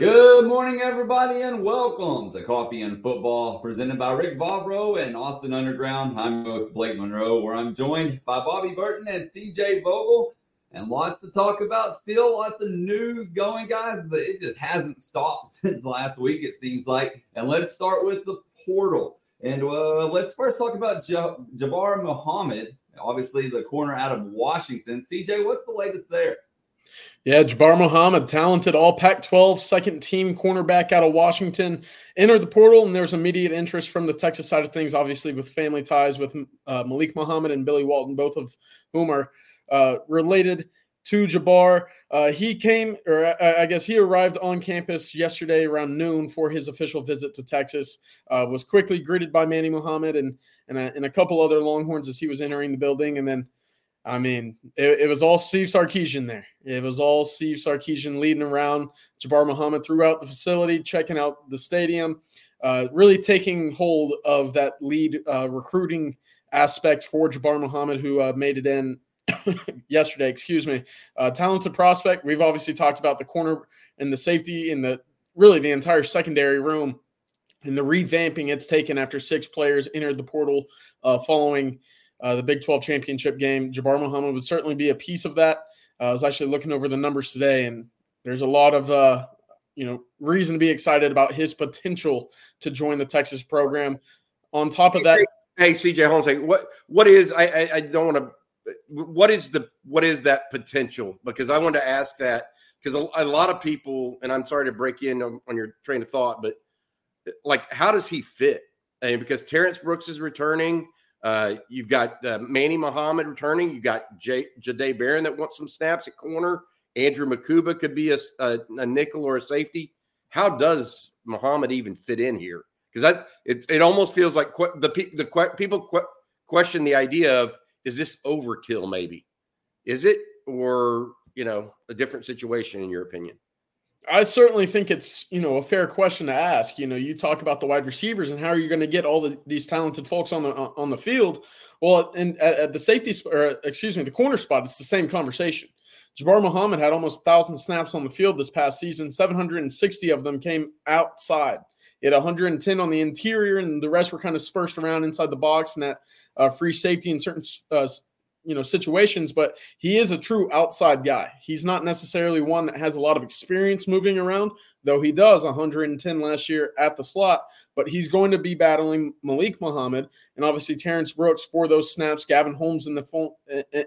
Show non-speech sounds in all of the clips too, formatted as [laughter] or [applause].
Good morning, everybody, and welcome to Coffee and Football, presented by Rick Vavro and Austin Underground. I'm with Blake Monroe, where I'm joined by Bobby Burton and CJ Vogel, and lots to talk about. Still, lots of news going, guys. It just hasn't stopped [laughs] since last week, it seems like. And let's start with the portal. And uh, let's first talk about J- Jabbar Muhammad, obviously the corner out of Washington. CJ, what's the latest there? Yeah, Jabbar Muhammad, talented all Pac 12 second team cornerback out of Washington, entered the portal, and there's immediate interest from the Texas side of things, obviously, with family ties with uh, Malik Muhammad and Billy Walton, both of whom are uh, related to Jabbar. Uh, he came, or I guess he arrived on campus yesterday around noon for his official visit to Texas. Uh, was quickly greeted by Manny Muhammad and and a, and a couple other Longhorns as he was entering the building, and then I mean, it, it, was all Steve Sarkisian there. It was all Steve Sarkisian leading around Jabbar Muhammad throughout the facility, checking out the stadium, uh, really taking hold of that lead uh, recruiting aspect for Jabbar Muhammad, who uh, made it in [coughs] yesterday. Excuse me. Uh, talented prospect. We've obviously talked about the corner and the safety and the really the entire secondary room and the revamping it's taken after six players entered the portal uh, following – uh, the Big 12 championship game. Jabbar Muhammad would certainly be a piece of that. Uh, I was actually looking over the numbers today, and there's a lot of uh, you know reason to be excited about his potential to join the Texas program. On top of that, hey, CJ Holmes, what what is I I, I don't want to what is the what is that potential? Because I wanted to ask that because a, a, lot of people, and I'm sorry to break in on, on your train of thought, but like, how does he fit? I mean, because Terrence Brooks is returning. Uh, you've got uh, Manny Muhammad returning. You've got J- Jahdae Barron that wants some snaps at corner. Andrew Mukuba could be a, a, a nickel or a safety. How does Muhammad even fit in here? Because that it, it almost feels like the the qu- people qu- question the idea of is this overkill? Maybe is it or you know a different situation in your opinion? I certainly think it's you know a fair question to ask. You know, you talk about the wide receivers and how are you going to get all the, these talented folks on the on the field? Well, and at, at the safety or excuse me, the corner spot, it's the same conversation. Jabbar Muhammad had almost thousand snaps on the field this past season. 760 of them came outside. He had 110 on the interior, and the rest were kind of dispersed around inside the box and at uh, free safety in certain uh, you know situations but he is a true outside guy. He's not necessarily one that has a lot of experience moving around though he does 110 last year at the slot but he's going to be battling malik muhammad and obviously terrence brooks for those snaps gavin holmes in the fold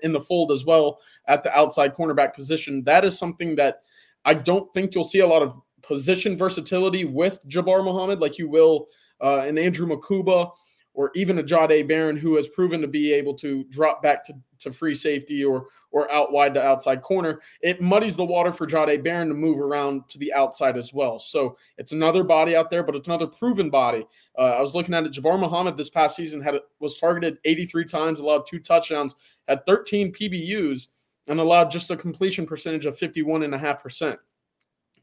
in the fold as well at the outside cornerback position. That is something that i don't think you'll see a lot of position versatility with jabbar muhammad like you will uh, and andrew mukuba or even a Jahdae Barron who has proven to be able to drop back to, to free safety or or out wide to outside corner, it muddies the water for Jahdae Barron to move around to the outside as well. So it's another body out there, but it's another proven body. Uh, I was looking at it. Jabbar Muhammad this past season had was targeted 83 times, allowed two touchdowns, had 13 PBUs, and allowed just a completion percentage of 51.5%.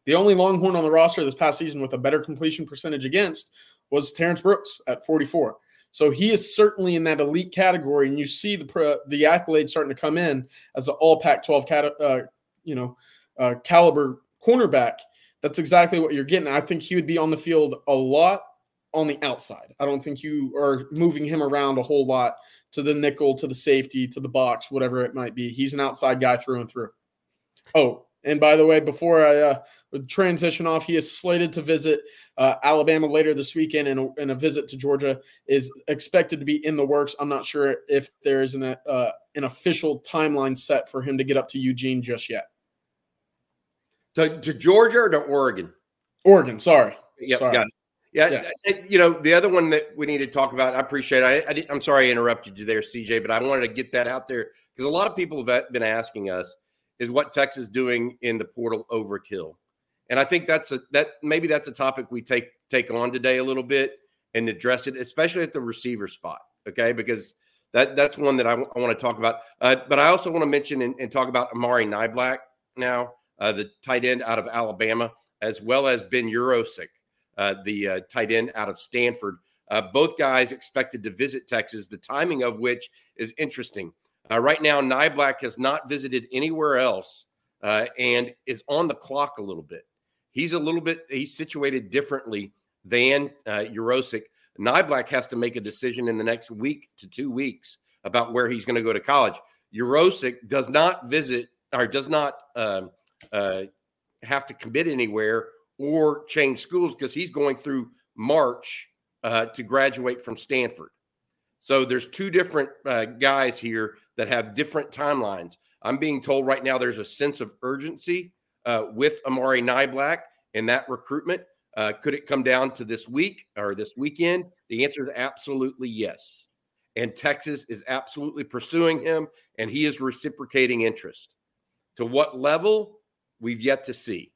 The only Longhorn on the roster this past season with a better completion percentage against was Terrence Brooks at 44. So he is certainly in that elite category, and you see the the accolades starting to come in as an All Pac-12 cat, uh, you know uh, caliber cornerback. That's exactly what you're getting. I think he would be on the field a lot on the outside. I don't think you are moving him around a whole lot to the nickel, to the safety, to the box, whatever it might be. He's an outside guy through and through. Oh, and by the way, before I uh, transition off, he is slated to visit uh, Alabama later this weekend, and a, and a, visit to Georgia is expected to be in the works. I'm not sure if there is an uh, an official timeline set for him to get up to Eugene just yet. To, to Georgia or to Oregon? Oregon, sorry. Yep, sorry. got it. Yeah, yeah, you know the other one that we need to talk about. I appreciate. It, I, I am sorry I interrupted you there, CJ, but I wanted to get that out there because a lot of people have been asking us is what Texas doing in the portal overkill, and I think that's a that maybe that's a topic we take take on today a little bit and address it, especially at the receiver spot. Okay, because that that's one that I, w- I want to talk about. Uh, but I also want to mention and, and talk about Amari Niblack now, uh, the tight end out of Alabama, as well as Ben Yurosek uh, the uh, tight end out of Stanford. Uh, both guys expected to visit Texas, the timing of which is interesting. Uh, right now, Niblack has not visited anywhere else uh, and is on the clock a little bit. He's a little bit, he's situated differently than uh, Yurosek. Niblack has to make a decision in the next week to two weeks about where he's going to go to college. Yurosek does not visit or does not um, uh, have to commit anywhere or change schools because he's going through March uh, to graduate from Stanford. So there's two different uh, guys here that have different timelines. I'm being told right now there's a sense of urgency uh, with Amari Niblack and that recruitment. Uh, could it come down to this week or this weekend? The answer is absolutely yes. And Texas is absolutely pursuing him, and he is reciprocating interest. To what level? We've yet to see.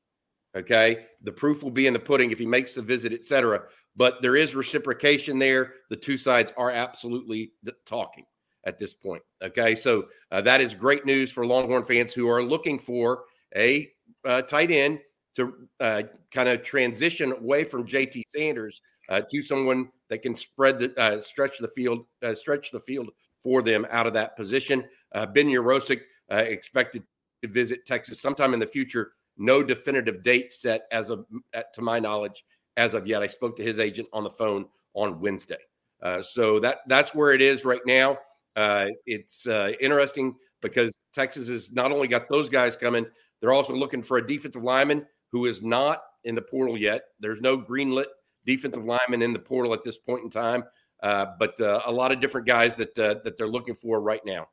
Okay. The proof will be in the pudding if he makes the visit, etc. But there is reciprocation there. The two sides are absolutely talking at this point. Okay. So uh, that is great news for Longhorn fans who are looking for a uh, tight end to uh, kind of transition away from JT Sanders uh, to someone that can spread the uh, stretch the field, uh, stretch the field for them out of that position. ben Yurosek expected to visit Texas sometime in the future no definitive date set as of to my knowledge as of yet. I spoke to his agent on the phone on Wednesday. Uh, so that that's where it is right now. Uh, it's uh, interesting because Texas has not only got those guys coming, they're also looking for a defensive lineman who is not in the portal yet. There's no greenlit defensive lineman in the portal at this point in time, uh, but uh, a lot of different guys that uh, that they're looking for right now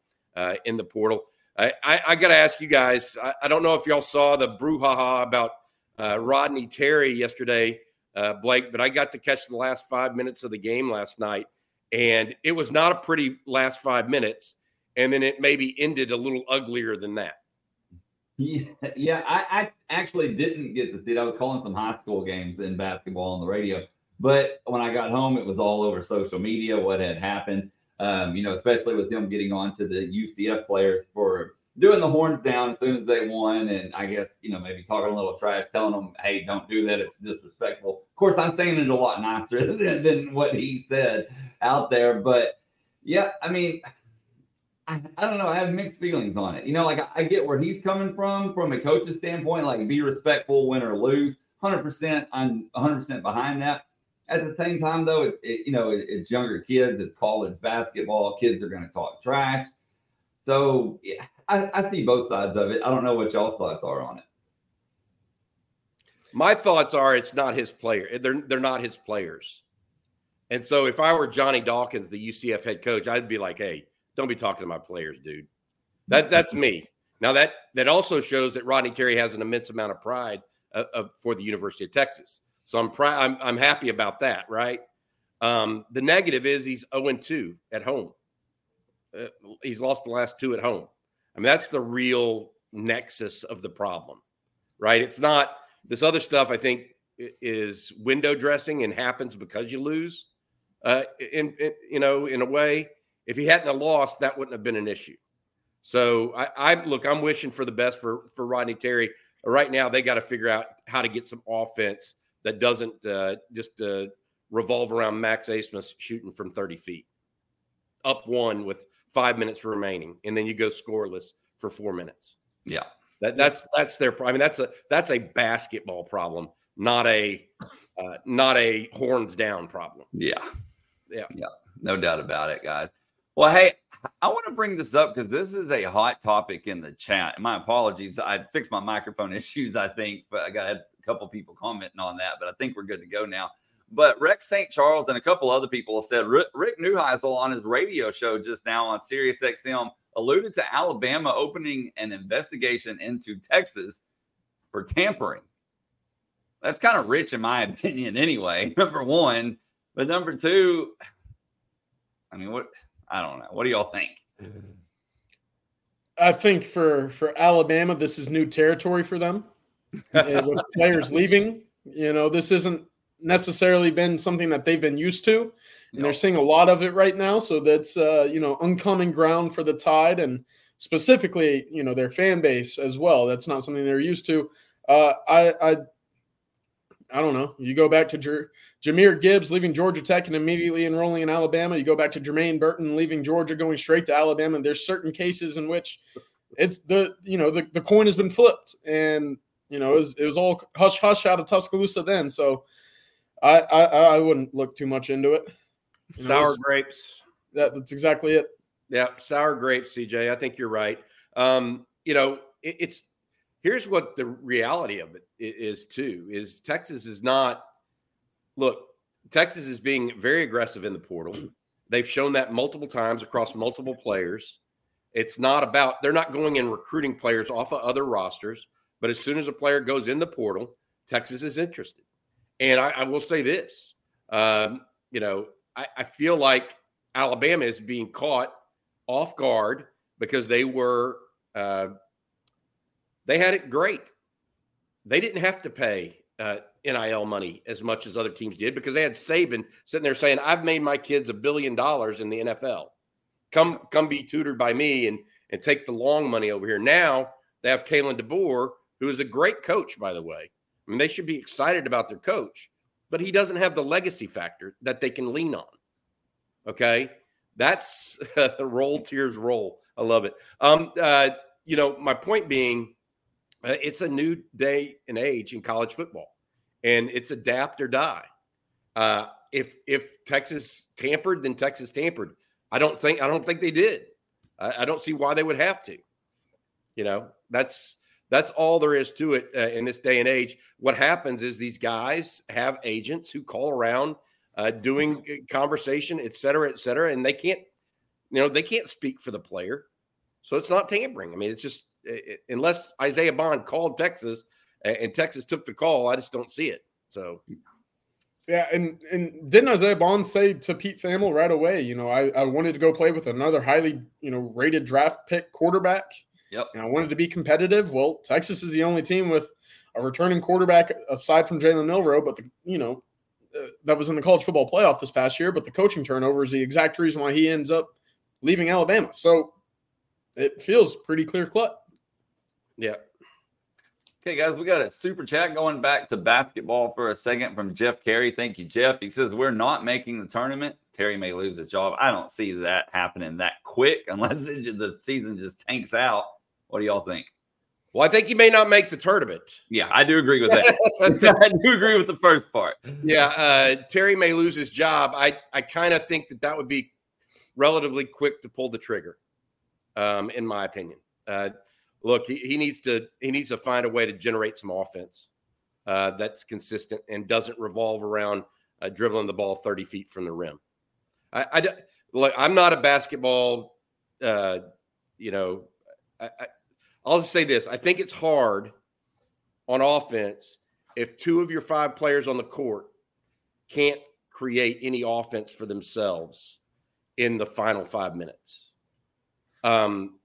in the portal. I, I, I got to ask you guys. I, I, don't know if y'all saw the brouhaha about Rodney Terry yesterday, uh, Blake, but I got to catch the last five minutes of the game last night, and it was not a pretty last five minutes. And then it maybe ended a little uglier than that. Yeah, yeah. I, I actually didn't get to see it. I was calling some high school games in basketball on the radio, but when I got home, it was all over social media what had happened um, you know, especially with them getting on to the UCF players for doing the horns down as soon as they won. And I guess, you know, maybe talking a little trash, telling them, hey, don't do that. It's disrespectful. Of course, I'm saying it a lot nicer [laughs] than, than what he said out there. But yeah, I mean, I, I, don't know. I have mixed feelings on it. You know, like I, I, get where he's coming from, from a coach's standpoint, like be respectful, win or lose. 100%, I'm 100% behind that. At the same time, though, it, it you know it, it's younger kids. It's college basketball. Kids are going to talk trash. So yeah, I, I see both sides of it. I don't know what y'all's thoughts are on it. My thoughts are it's not his player. They're they're not his players. And so if I were Johnny Dawkins, the UCF head coach, I'd be like, "Hey, don't be talking to my players, dude." That that's me. Now that that also shows that Rodney Terry has an immense amount of pride uh, uh, for the University of Texas. So I'm, pr- I'm, I'm happy about that, right? Um, the negative is he's 0 2 at home. Uh, he's lost the last two at home. I mean, that's the real nexus of the problem, right? It's not this other stuff, I think, is window dressing and happens because you lose. Uh, in, in you know, in a way, if he hadn't lost, that wouldn't have been an issue. So I, I look, I'm wishing for the best for for Rodney Terry. Right now, they got to figure out how to get some offense that doesn't uh, just uh, revolve around Max Abmas shooting from 30 feet, up one with five minutes remaining, and then you go scoreless for four minutes. Yeah, that, that's that's their. I mean, that's a that's a basketball problem, not a uh, not a horns down problem. Yeah, yeah, yeah, no doubt about it, guys. Well, hey, I want to bring this up because this is a hot topic in the chat. And my apologies, I fixed my microphone [laughs] issues. I think, but I got a couple people commenting on that, but I think we're good to go now. But Rex St. Charles and a couple other people said Rick, Neuheisel on his radio show just now on Sirius XM alluded to Alabama opening an investigation into Texas for tampering. that's kind of rich in my [laughs] opinion, anyway. [laughs] Number one, but number two, I mean, what? I don't know. What do y'all think? I think for for Alabama, this is new territory for them. [laughs] with players leaving, you know, this isn't necessarily been something that they've been used to, and they're seeing a lot of it right now. So that's uh, you know uncommon ground for the Tide, and specifically, you know, their fan base as well. That's not something they're used to. Uh, I, I I don't know. You go back to Jer- Jahmyr Gibbs leaving Georgia Tech and immediately enrolling in Alabama. You go back to Jermaine Burton leaving Georgia, going straight to Alabama. And there's certain cases in which it's the you know the, the coin has been flipped, and you know it was, it was all hush hush out of Tuscaloosa then. So I I, I wouldn't look too much into it. You sour know, grapes. That, that's exactly it. Yeah, sour grapes, CJ. I think you're right. Um, you know, it, it's here's what the reality of it is too is Texas is not look, Texas is being very aggressive in the portal. They've shown that multiple times across multiple players. It's not about they're not going and recruiting players off of other rosters, but as soon as a player goes in the portal, Texas is interested. And I, I will say this, um, you know, I, I feel like Alabama is being caught off guard because they were uh, they had it great. They didn't have to pay uh, NIL money as much as other teams did because they had Saban sitting there saying, "I've made my kids a billion dollars in the NFL. Come, come be tutored by me and and take the long money over here." Now they have Kalen DeBoer, who is a great coach, by the way. Mean, they should be excited about their coach, but he doesn't have the legacy factor that they can lean on. Okay, that's [laughs] roll tears roll. I love it. Um, uh, you know, my point being uh, it's a new day and age in college football, and it's adapt or die. Uh, if if Texas tampered, then Texas tampered. I don't think I don't think they did. I, I don't see why they would have to. You know, that's that's all there is to it uh, in this day and age. What happens is these guys have agents who call around, uh, doing uh, conversation, et cetera, et cetera, and they can't, you know, they can't speak for the player. So it's not tampering. I mean, it's just unless Isaiah Bond called Texas and Texas took the call, I just don't see it. So, yeah, and and didn't Isaiah Bond say to Pete Thamel right away? You know, I, I wanted to go play with another highly you know rated draft pick quarterback. Yep. And I wanted to be competitive. Well, Texas is the only team with a returning quarterback aside from Jalen Milroe, but the you know uh, that was in the college football playoff this past year. But the coaching turnover is the exact reason why he ends up leaving Alabama. So it feels pretty clear cut. Yeah. Okay, guys, we got a super chat going back to basketball for a second from Jeff Carey. Thank you, Jeff. He says, We're not making the tournament. Terry may lose a job. I don't see that happening that quick unless it, [laughs] the season just tanks out. What do y'all think? Well, I think he may not make the tournament. Yeah, I do agree with that. [laughs] [laughs] I do agree with the first part. Yeah, uh, Terry may lose his job. I, I kind of think that that would be relatively quick to pull the trigger, um, in my opinion. Uh, look, he, he needs to he needs to find a way to generate some offense uh, that's consistent and doesn't revolve around uh, dribbling the ball 30 feet from the rim. I, I look, I'm not a basketball, uh, you know, I, I, I'll just say this. I think it's hard on offense if two of your five players on the court can't create any offense for themselves in the final five minutes. Um,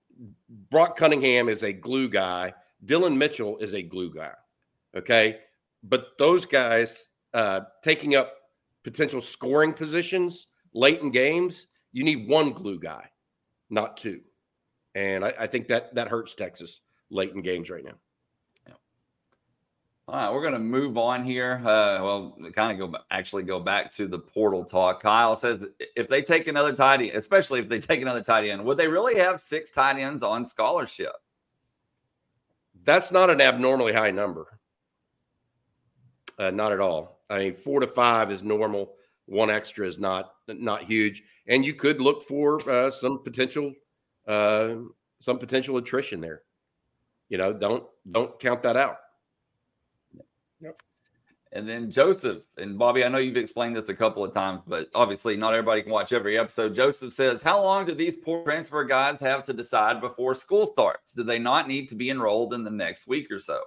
Brock Cunningham is a glue guy. Dillon Mitchell is a glue guy. Okay. But those guys uh, taking up potential scoring positions late in games, you need one glue guy, not two. And I, I think that that hurts Texas late in games right now. All right, we're going to move on here. Uh, well, kind of go actually go back to the portal talk. Kyle says if they take another tight end, especially if they take another tight end, would they really have six tight ends on scholarship? That's not an abnormally high number. Uh, not at all. I mean, four to five is normal. One extra is not not huge, and you could look for uh, some potential uh, some potential attrition there. You know, don't don't count that out. Yep. And then Joseph and Bobby, I know you've explained this a couple of times, but obviously not everybody can watch every episode. Joseph says, How long do these poor transfer guys have to decide before school starts? Do they not need to be enrolled in the next week or so?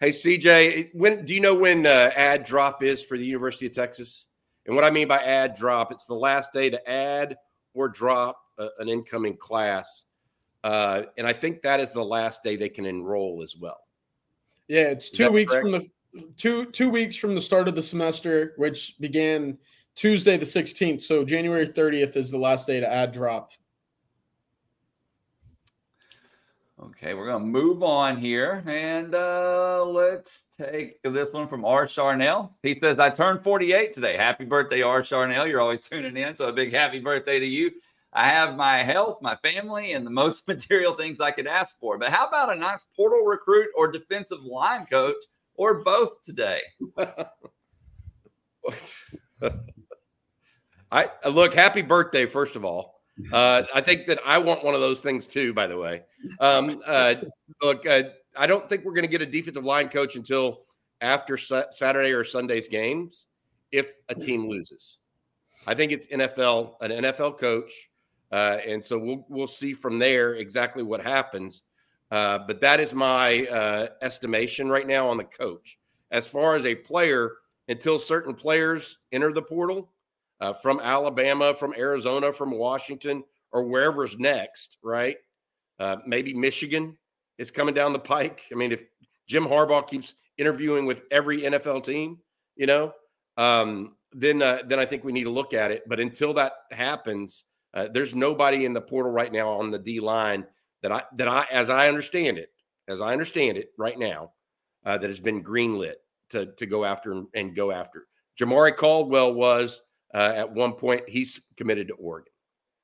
Hey CJ, when do you know when uh, ad drop is for the University of Texas? And what I mean by ad drop, it's the last day to add or drop a, an incoming class, uh, and I think that is the last day they can enroll as well. Yeah, it's two weeks correct? from the two two weeks from the start of the semester, which began Tuesday the sixteenth. So January thirtieth is the last day to add drop. Okay, we're gonna move on here, and uh, let's take this one from R. Charnell. He says, "I turned 48 today. Happy birthday, R. Charnell! You're always tuning in, so a big happy birthday to you. I have my health, my family, and the most [laughs] material things I could ask for. But how about a nice portal recruit or defensive line coach, or both today?" [laughs] I look. Happy birthday, first of all. Uh, I think that I want one of those things too. By the way, um, uh, look, uh, I don't think we're going to get a defensive line coach until after sa- Saturday or Sunday's games, if a team loses. I think it's NFL, an NFL coach, uh, and so we'll we'll see from there exactly what happens. Uh, but that is my uh, estimation right now on the coach. As far as a player, until certain players enter the portal, uh, from Alabama, from Arizona, from Washington, or wherever's next, right? Uh, maybe Michigan is coming down the pike. I mean, if Jim Harbaugh keeps interviewing with every NFL team, you know, um, then uh, then I think we need to look at it. But until that happens, uh, there's nobody in the portal right now on the D line that I that I, as I understand it, as I understand it right now, uh, that has been greenlit to to go after and, go after. Jamaree Caldwell was uh, at one point, he's committed to Oregon.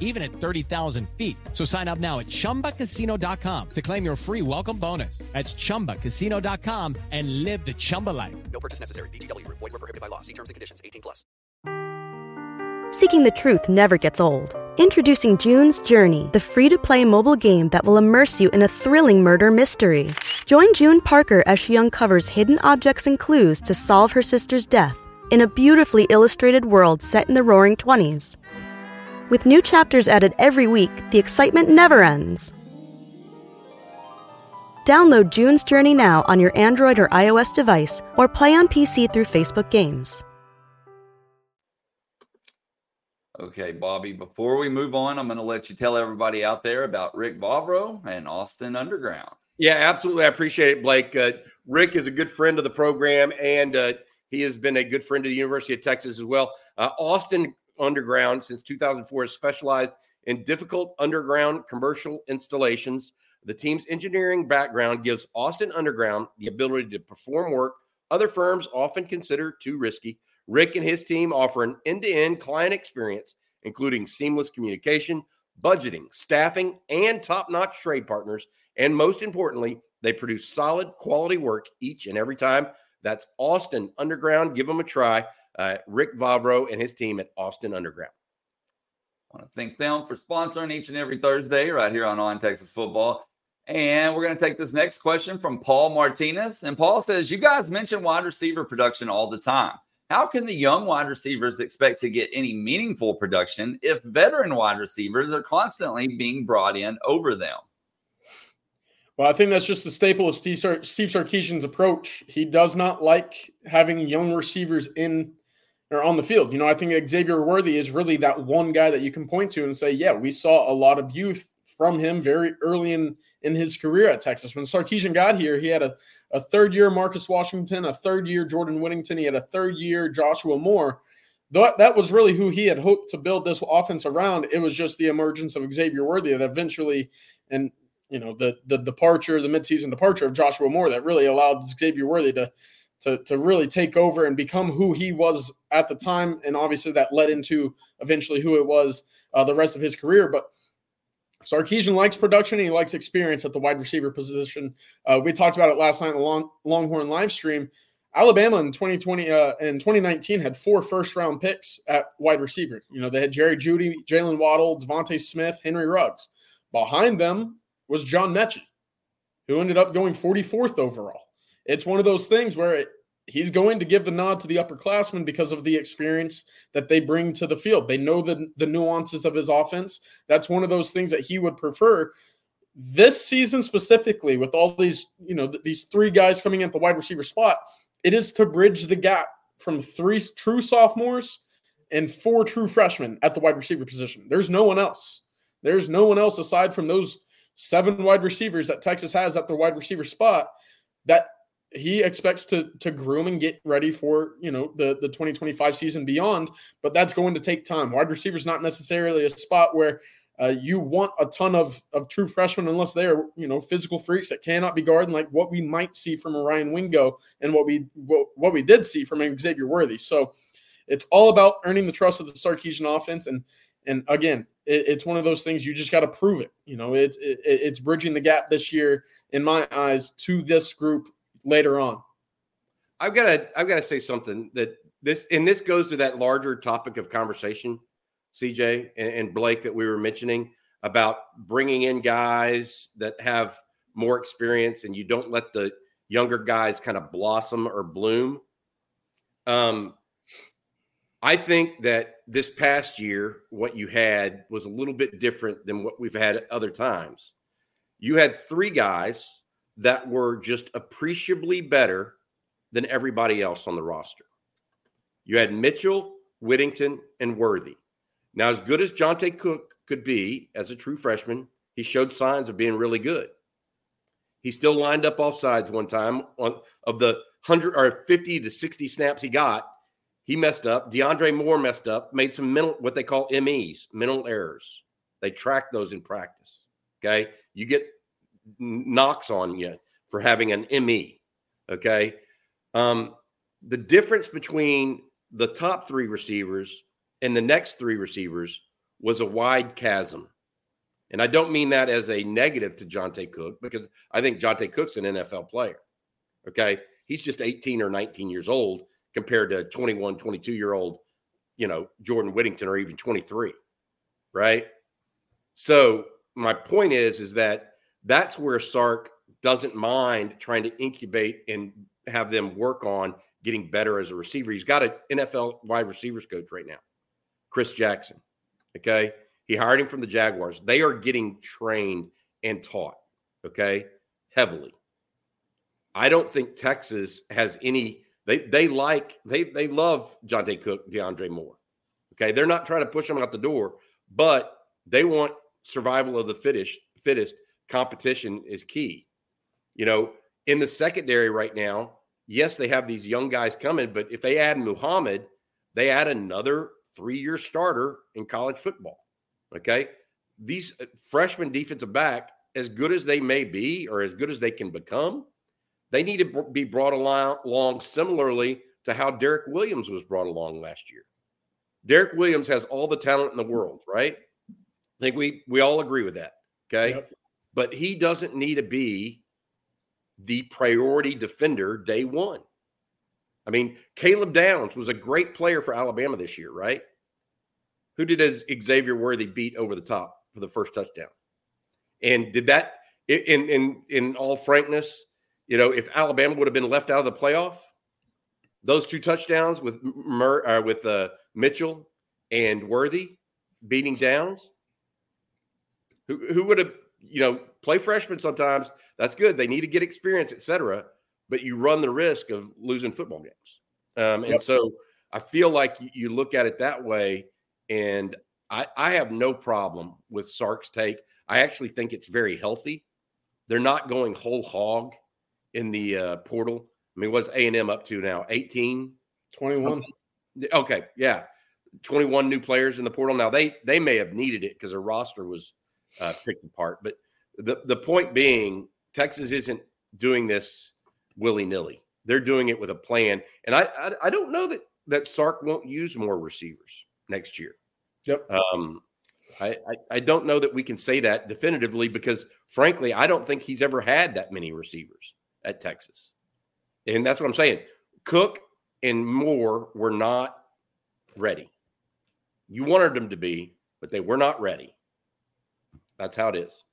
even at 30,000 feet. So sign up now at chumbacasino.com to claim your free welcome bonus. That's chumbacasino.com and live the Chumba life. No purchase necessary. DTW, void, were prohibited by law. See terms and conditions 18 plus. Seeking the truth never gets old. Introducing June's Journey, the free to play mobile game that will immerse you in a thrilling murder mystery. Join June Parker as she uncovers hidden objects and clues to solve her sister's death in a beautifully illustrated world set in the roaring 20s. With new chapters added every week, the excitement never ends. Download June's Journey now on your Android or iOS device or play on PC through Facebook Games. Okay, Bobby, before we move on, I'm going to let you tell everybody out there about Rick Vavro and Austin Underground. Yeah, absolutely. I appreciate it, Blake. Uh, Rick is a good friend of the program, and uh, he has been a good friend to the University of Texas as well. Uh, Austin Underground since 2004 has specialized in difficult underground commercial installations. The team's engineering background gives Austin Underground the ability to perform work other firms often consider too risky. Rick and his team offer an end to end client experience, including seamless communication, budgeting, staffing, and top notch trade partners. And most importantly, they produce solid quality work each and every time. That's Austin Underground. Give them a try uh, Rick Vavro and his team at Austin Underground. I want to thank them for sponsoring each and every Thursday right here on On Texas Football. And we're going to take this next question from Paul Martinez. And Paul says, You guys mention wide receiver production all the time. How can the young wide receivers expect to get any meaningful production if veteran wide receivers are constantly being brought in over them? Well, I think that's just the staple of Steve, Sar- Steve Sarkisian's approach. He does not like having young receivers in or on the field. You know, I think Xavier Worthy is really that one guy that you can point to and say, yeah, we saw a lot of youth from him very early in in his career at Texas. When Sarkisian got here, he had a, a third year Marcus Washington, a third year Jordan Whittington, he had a third year Joshua Moore. That, that was really who he had hoped to build this offense around. It was just the emergence of Xavier Worthy that eventually, and you know, the the departure, the midseason departure of Joshua Moore that really allowed Xavier Worthy to to, to really take over and become who he was at the time. And obviously that led into eventually who it was uh, the rest of his career. But Sarkisian likes production he likes experience at the wide receiver position. Uh, we talked about it last night in the Long, Longhorn live stream. Alabama in 2020 uh, and 2019 had four first round picks at wide receiver. You know, they had Jerry Jeudy, Jaylen Waddle, DeVonta Smith, Henry Ruggs. Behind them, was John Metchie, who ended up going 44th overall. It's one of those things where it, he's going to give the nod to the upperclassmen because of the experience that they bring to the field. They know the, the nuances of his offense. That's one of those things that he would prefer. This season specifically, with all these, you know, th- these three guys coming at the wide receiver spot, it is to bridge the gap from three true sophomores and four true freshmen at the wide receiver position. There's no one else. There's no one else aside from those seven wide receivers that Texas has at the wide receiver spot that he expects to to groom and get ready for you know the the 2025 season beyond but that's going to take time. Wide receiver is not necessarily a spot where uh, you want a ton of of true freshmen unless they are you know physical freaks that cannot be guarded like what we might see from Ryan Wingo and what we what, what we did see from Xavier Worthy. So it's all about earning the trust of the Sarkisian offense and and again it, it's one of those things you just got to prove it. You know it, it it's bridging the gap this year in my eyes to this group later on. I've got to I've got to say something that this and this goes to that larger topic of conversation, CJ and, and Blake that we were mentioning about bringing in guys that have more experience and you don't let the younger guys kind of blossom or bloom. Um, I think that this past year, what you had was a little bit different than what we've had at other times. You had three guys that were just appreciably better than everybody else on the roster. You had Mitchell, Whittington, and Worthy. Now, as good as Johntay Cook could be as a true freshman, he showed signs of being really good. He still lined up off sides one time on of the 100 or 50 to 60 snaps he got. He messed up. DeAndre Moore messed up, made some mental, what they call MEs, mental errors. They track those in practice. Okay. You get knocks on you for having an ME. Okay. Um, the difference between the top three receivers and the next three receivers was a wide chasm. And I don't mean that as a negative to Johntay Cook because I think Johntay Cook's an NFL player. Okay. He's just 18 or 19 years old compared to 21, 22 year old, you know, Jordan Whittington or even 23. Right. So my point is, is that that's where Sark doesn't mind trying to incubate and have them work on getting better as a receiver. He's got an NFL wide receivers coach right now, Chris Jackson. Okay. He hired him from the Jaguars. They are getting trained and taught, okay, heavily. I don't think Texas has any. They they like they they love Johntay Cook, DeAndre Moore. Okay, they're not trying to push them out the door, but they want survival of the fittest. Fittest competition is key. You know, in the secondary right now, yes, they have these young guys coming, but if they add Muhammad, they add another three year starter in college football. Okay. These uh, freshman defensive back, as good as they may be or as good as they can become, they need to be brought along similarly to how Derek Williams was brought along last year. Derek Williams has all the talent in the world, right? I think we we all agree with that. Okay. Yep but he doesn't need to be the priority defender day one. I mean, Caleb Downs was a great player for Alabama this year, right? Who did Xavier Worthy beat over the top for the first touchdown? And did that in in in all frankness, you know, if Alabama would have been left out of the playoff, those two touchdowns with Mur, uh, with uh, Mitchell and Worthy beating Downs, who who would have you know, play freshmen sometimes. That's good. They need to get experience, etc. But you run the risk of losing football games. Um, and yep. so I feel like you look at it that way. And I, I have no problem with Sark's take. I actually think it's very healthy. They're not going whole hog in the uh, portal. I mean, what's A and M up to now? 18, 21. Okay, yeah, 21 new players in the portal. Now they they may have needed it because their roster was uh, picked apart. But the the point being, Texas isn't doing this willy nilly. They're doing it with a plan, and I, I, I don't know that that Sark won't use more receivers next year. Yep. Um, I, I, I don't know that we can say that definitively because, frankly, I don't think he's ever had that many receivers at Texas, and that's what I'm saying. Cook and Moore were not ready. You wanted them to be, but they were not ready. That's how it is.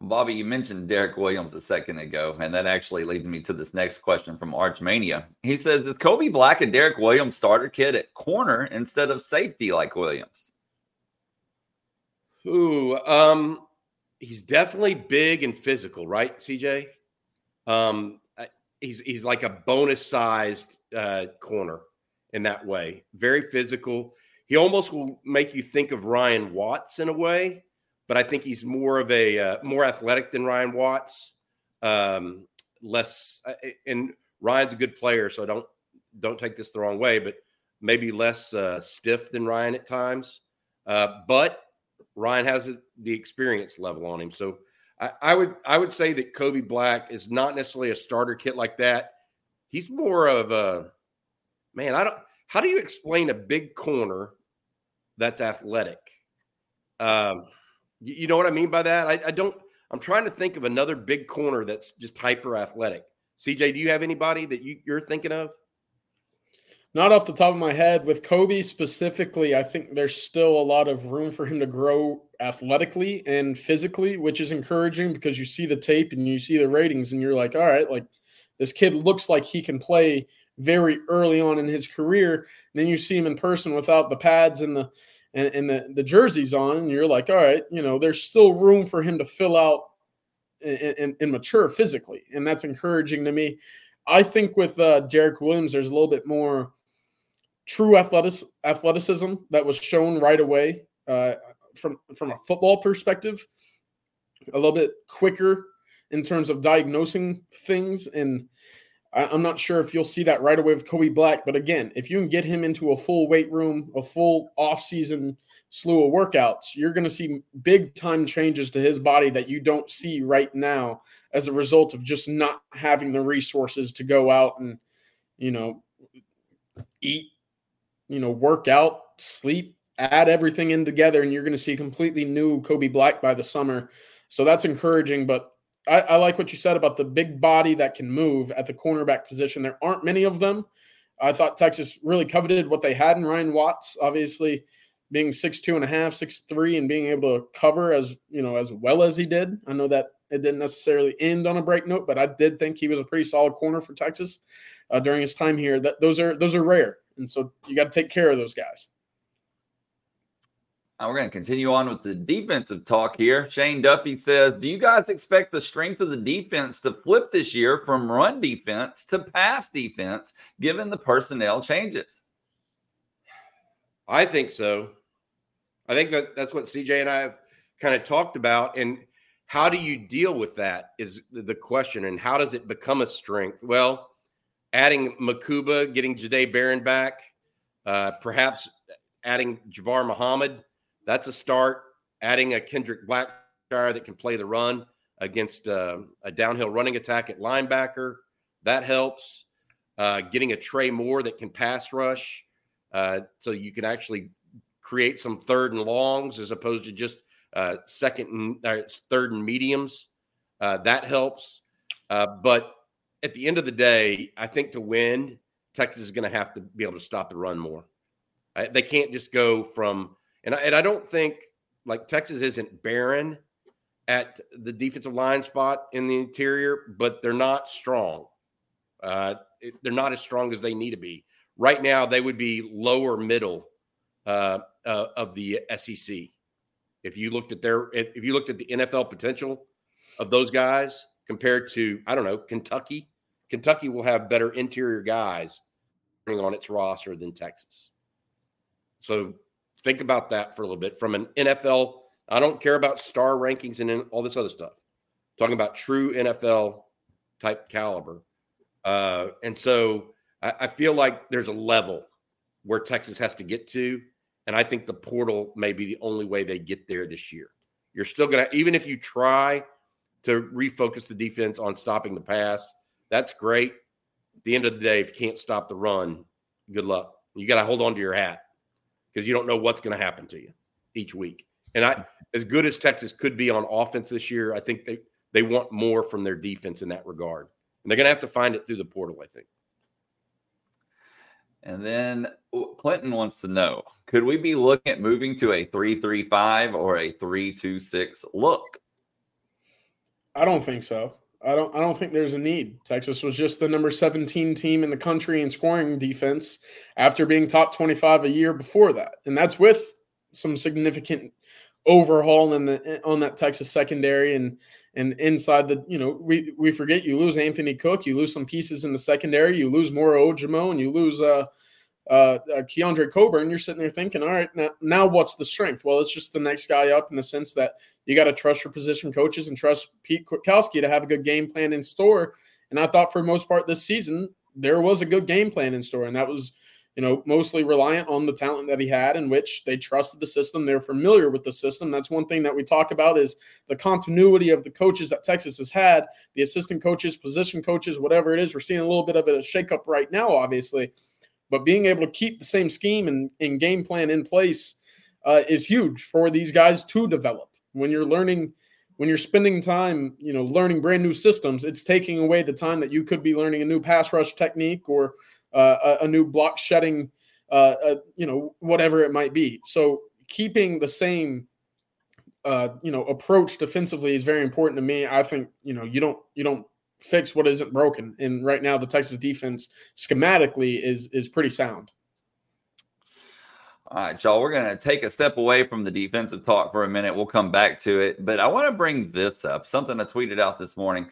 Bobby, you mentioned Derek Williams a second ago, and that actually leads me to this next question from Archmania. He says, "Is Kobe Black and Derek Williams starter kid at corner instead of safety like Williams?" Ooh, um, he's definitely big and physical, right, CJ? Um, he's he's like a bonus sized uh, corner in that way. Very physical. He almost will make you think of Ryan Watts in a way, but I think he's more of a uh, more athletic than Ryan Watts. Um, less, uh, and Ryan's a good player, so don't don't take this the wrong way, but maybe less uh, stiff than Ryan at times. Uh, but Ryan has the experience level on him, so I, I would I would say that Kobe Black is not necessarily a starter kit like that. He's more of a man. I don't. How do you explain a big corner that's athletic? Um, you, you know what I mean by that? I, I don't. I'm trying to think of another big corner that's just hyper athletic. CJ, do you have anybody that you, you're thinking of? Not off the top of my head. With Kobe specifically, I think there's still a lot of room for him to grow athletically and physically, which is encouraging because you see the tape and you see the ratings and you're like, all right, like this kid looks like he can play very early on in his career. And then you see him in person without the pads and the and, and the, the jerseys on, and you're like, all right, you know, there's still room for him to fill out and, and, and mature physically. And that's encouraging to me. I think with uh, Derek Williams, there's a little bit more true athletic, athleticism that was shown right away uh, from from a football perspective. A little bit quicker in terms of diagnosing things, and I, am not sure if you'll see that right away with Kobe Black. But again, if you can get him into a full weight room, a full off-season slew of workouts, you're going to see big time changes to his body that you don't see right now as a result of just not having the resources to go out and you know eat you know, work out, sleep, add everything in together, and you're going to see completely new Kobe Black by the summer. So that's encouraging. But I, I, like what you said about the big body that can move at the cornerback position. There aren't many of them. I thought Texas really coveted what they had in Ryan Watts, obviously being six two and a half, six three, and being able to cover as you know as well as he did. I know that it didn't necessarily end on a break note, but I did think he was a pretty solid corner for Texas uh, during his time here. That those are those are rare. And so you got to take care of those guys. Now we're going to continue on with the defensive talk here. Shane Duffy says, Do you guys expect the strength of the defense to flip this year from run defense to pass defense given the personnel changes? I think so. I think that that's what CJ and I have kind of talked about. And how do you deal with that is the question. And how does it become a strength? Well, adding Mukuba, getting Jahdae Barron back, uh, perhaps adding Jabbar Muhammad. That's a start. Adding a Kendrick Blackshire that can play the run against uh, a downhill running attack at linebacker. That helps. Uh, getting a Trey Moore that can pass rush. Uh, so you can actually create some third and longs as opposed to just uh, second and uh, third and mediums. that helps. but at the end of the day, I think to win, Texas is going to have to be able to stop the run more. They can't just go from and I, and I don't think like Texas isn't barren at the defensive line spot in the interior, but they're not strong. Uh, it, they're not as strong as they need to be right now. They would be lower middle uh, uh, of the SEC. If you looked at their if you looked at the NFL potential of those guys compared to I don't know Kentucky Kentucky will have better interior guys on its roster than Texas. So think about that for a little bit. From an NFL, I don't care about star rankings and all this other stuff. I'm talking about true NFL type caliber. Uh, and so I, I feel like there's a level where Texas has to get to. And I think the portal may be the only way they get there this year. You're still going to, even if you try to refocus the defense on stopping the pass, that's great. At the end of the day, if you can't stop the run, good luck. You got to hold on to your hat because you don't know what's going to happen to you each week. And I, as good as Texas could be on offense this year, I think they they want more from their defense in that regard, and they're going to have to find it through the portal. I think. And then Clinton wants to know: Could we be looking at moving to a three-three-five or a three-two-six look? I don't think so. I don't I don't think there's a need. Texas was just the number 17 team in the country in scoring defense after being top 25 a year before that. And that's with some significant overhaul in the on that Texas secondary and and inside the you know we we forget you lose Anthony Cook, you lose some pieces in the secondary, you lose Moro Ojomo, and you lose uh uh, uh Keondre Coburn. You're sitting there thinking, all right, now now what's the strength? Well, it's just the next guy up in the sense that you got to trust your position coaches and trust Pete Kwiatkowski to have a good game plan in store. And I thought for most part this season there was a good game plan in store, and that was you know, mostly reliant on the talent that he had, in which they trusted the system. They're familiar with the system. That's one thing that we talk about is the continuity of the coaches that Texas has had, the assistant coaches, position coaches, whatever it is. We're seeing a little bit of a shakeup right now, obviously, but being able to keep the same scheme and, and game plan in place uh, is huge for these guys to develop. When you're learning, when you're spending time, you know, learning brand new systems, it's taking away the time that you could be learning a new pass rush technique or uh, a, a, new block shedding, uh, uh, you know, whatever it might be. So keeping the same, uh, you know, approach defensively is very important to me. I think you know you don't you don't fix what isn't broken, and right now the Texas defense schematically is is pretty sound. All right, y'all, we're going to take a step away from the defensive talk for a minute. We'll come back to it. But I want to bring this up something I tweeted out this morning.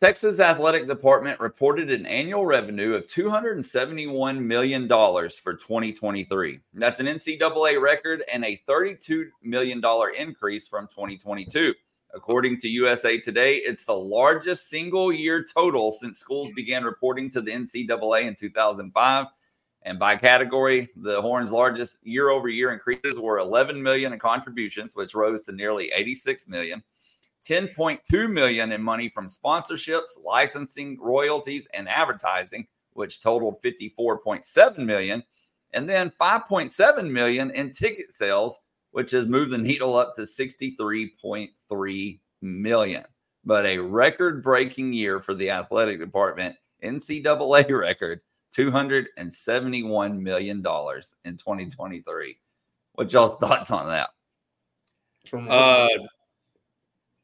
Texas Athletic Department reported an annual revenue of $271 million for 2023. That's an NCAA record and a $32 million increase from 2022. According to USA Today, it's the largest single year total since schools began reporting to the NCAA in 2005. And by category, the Horns' largest year over year increases were 11 million in contributions, which rose to nearly 86 million. 10.2 million in money from sponsorships, licensing, royalties, and advertising, which totaled 54.7 million, and then 5.7 million in ticket sales, which has moved the needle up to 63.3 million. But a record-breaking year for the athletic department, NCAA record, $271 million in 2023. What y'all thoughts on that? Uh,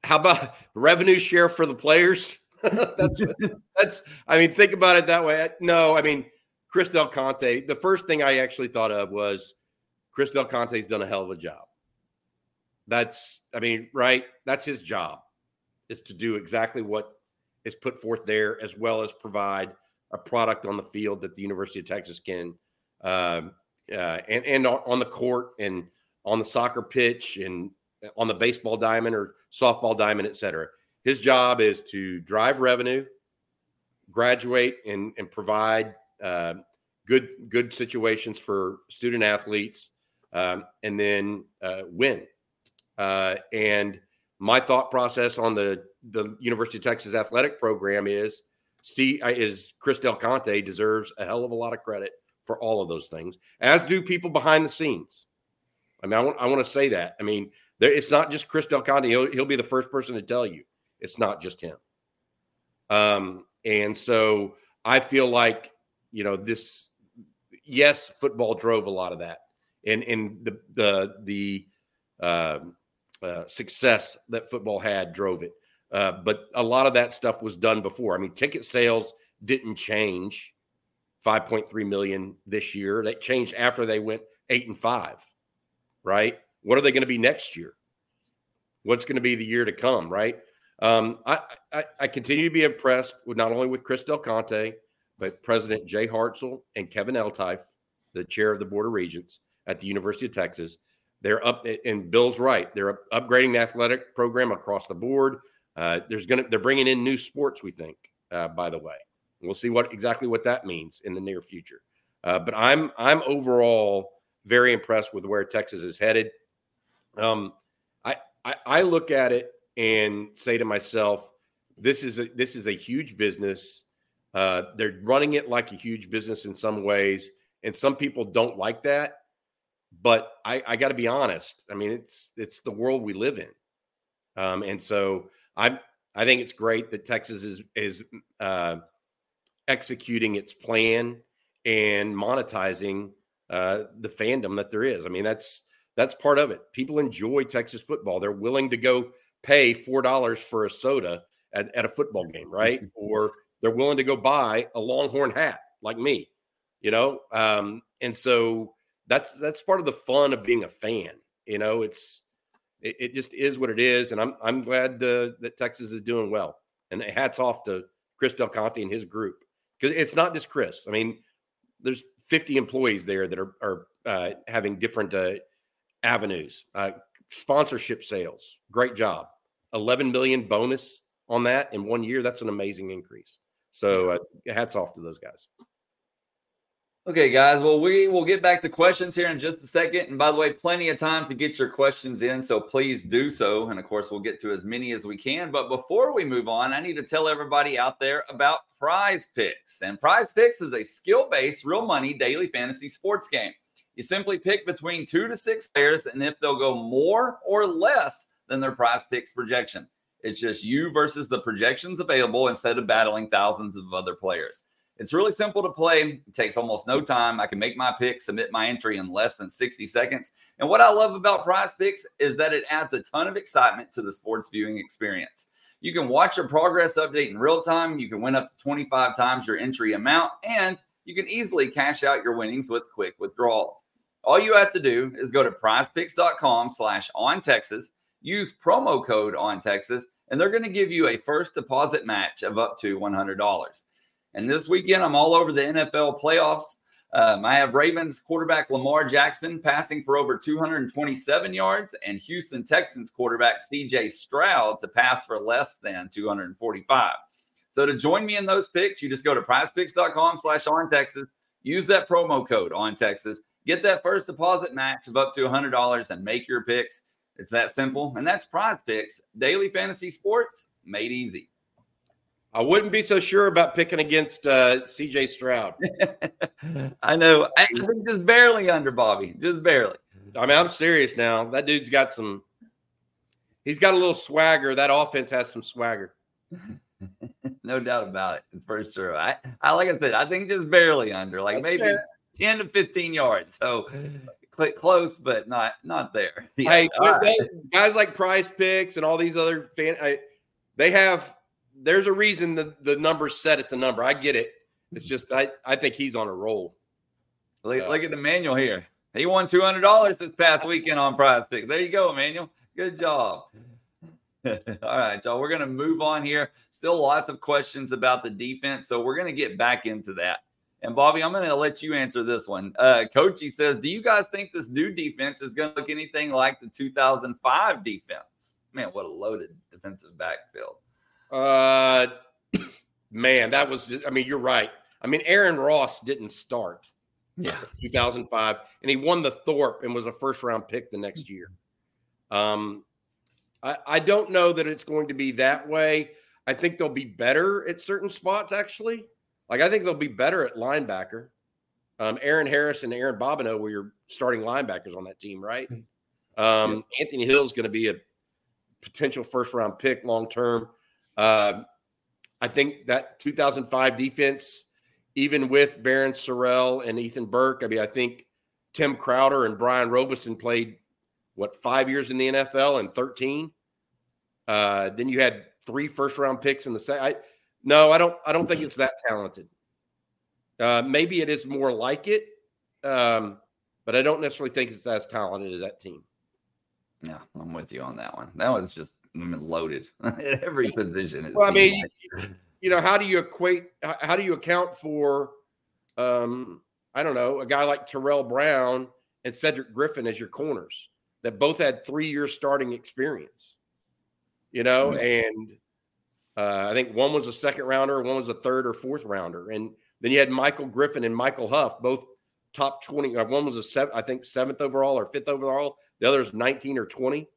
how about revenue share for the players? [laughs] that's that's. I mean, think about it that way. No, I mean, Chris Del Conte. The first thing I actually thought of was Chris Del Conte's done a hell of a job. That's, I mean, right? That's his job is to do exactly what is put forth there, as well as provide a product on the field that the University of Texas can, um, uh, and and on the court and on the soccer pitch and on the baseball diamond or softball diamond, et cetera. His job is to drive revenue, graduate, and, and provide uh, good good situations for student athletes, um, and then uh, win. Uh, and my thought process on the the University of Texas athletic program is Steve uh, is Chris Del Conte deserves a hell of a lot of credit for all of those things, as do people behind the scenes. I mean, I want I want to say that. I mean, there, it's not just Chris Del Conte. He'll, he'll be the first person to tell you it's not just him. Um, and so I feel like you know this. Yes, football drove a lot of that, and and the the the uh, uh, success that football had drove it. Uh, but a lot of that stuff was done before. I mean, ticket sales didn't change 5.3 million this year. They changed after they went eight and five, right? What are they going to be next year? What's going to be the year to come, right? Um, I, I, I, continue to be impressed with not only with Chris Del Conte, but President Jay Hartzell and Kevin Eltife, the chair of the Board of Regents at the University of Texas. They're up, and Bill's right. They're upgrading the athletic program across the board. Uh, there's to they're bringing in new sports. We think, uh, by the way, we'll see what exactly what that means in the near future. Uh, but I'm I'm overall very impressed with where Texas is headed. Um, I, I, I look at it and say to myself, this is a this is a huge business. Uh, they're running it like a huge business in some ways, and some people don't like that. But I, I got to be honest. I mean, it's it's the world we live in, um, and so I I think it's great that Texas is is uh, executing its plan and monetizing uh, the fandom that there is. I mean, that's that's part of it. People enjoy Texas football. They're willing to go pay four dollars for a soda at, at a football [laughs] game, right? or they're willing to go buy a Longhorn hat like me, you know. Um, and so that's that's part of the fun of being a fan. You know, it's it, it just is what it is, and I'm I'm glad uh, that Texas is doing well. And hats off to Chris Del Conte and his group because it's not just Chris. I mean, there's 50 employees there that are are uh, having different uh, avenues. Uh, sponsorship sales, great job. 11 million bonus on that in one year. That's an amazing increase. So uh, hats off to those guys. Okay, guys. Well, we will get back to questions here in just a second. And by the way, plenty of time to get your questions in. So please do so. And of course, we'll get to as many as we can. But before we move on, I need to tell everybody out there about Prize Picks. And Prize Picks is a skill based, real money daily fantasy sports game. You simply pick between two to six players, and if they'll go more or less than their prize picks projection, it's just you versus the projections available instead of battling thousands of other players. It's really simple to play. It takes almost no time. I can make my pick, submit my entry in less than 60 seconds. And what I love about prize picks is that it adds a ton of excitement to the sports viewing experience. You can watch your progress update in real time. You can win up to 25 times your entry amount, and you can easily cash out your winnings with quick withdrawals. All you have to do is go to prizepicks.com slash use promo code on Texas, and they're going to give you a first deposit match of up to $100. And this weekend, I'm all over the NFL playoffs. Um, I have Ravens quarterback Lamar Jackson passing for over 227 yards, and Houston Texans quarterback CJ Stroud to pass for less than 245. So to join me in those picks, you just go to prizepicks.com slash on Texas, use that promo code on Texas, get that first deposit match of up to $100 and make your picks. It's that simple. And that's prize picks, daily fantasy sports made easy. I wouldn't be so sure about picking against uh, CJ Stroud. [laughs] I know. Actually, just barely under Bobby, just barely. I mean, I'm serious now. That dude's got some. He's got a little swagger. That offense has some swagger. [laughs] no doubt about it, for sure. I, I like I said, I think just barely under, like That's maybe fair. 10 to 15 yards. So click close, but not not there. [laughs] Yeah. Hey, right. guys like Prize Picks and all these other fan, I, they have there's a reason the, the number's set at the number. I get it. It's just I, I think he's on a roll. Look, uh, look at Emmanuel here. He won two hundred dollars this past weekend on Prize Picks. There you go, Emmanuel. Good job. [laughs] All right, y'all. We're gonna move on here. Still lots of questions about the defense, so we're gonna get back into that. And Bobby, I'm gonna let you answer this one. Uh, Coachy says, "Do you guys think this new defense is gonna look anything like the 2005 defense?" Man, what a loaded defensive backfield. Uh, man, that was. Just, I mean, you're right. I mean, Aaron Ross didn't start. Yeah, 2005, and he won the Thorpe and was a first round pick the next year. Um, I, I don't know that it's going to be that way. I think they'll be better at certain spots. Actually, like I think they'll be better at linebacker. Um, Aaron Harris and Aaron Bobino were your starting linebackers on that team, right? Hmm. Um, yeah. Anthony Hill is going to be a potential first round pick long term. Uh, I think that 2005 defense, even with Baron Sorrell and Ethan Burke, I mean, I think Tim Crowder and Brian Robison played what five years in the NFL and 13. Uh, then you had three first round picks in the second. No, I don't. I don't think it's that talented. Uh, maybe it is more like it, um, but I don't necessarily think it's as talented as that team. Yeah, I'm with you on that one. That was just loaded [laughs] at every position. Well, I mean, like. you know, how do you equate? How do you account for? Um, I don't know, a guy like Tarell Brown and Cedric Griffin as your corners that both had three years starting experience. You know, mm-hmm. and uh, I think one was a second rounder, one was a third or fourth rounder, and then you had Michael Griffin and Michael Huff, both top twenty. Uh, one was a seven, I think seventh overall or fifth overall. The other is nineteen or twenty.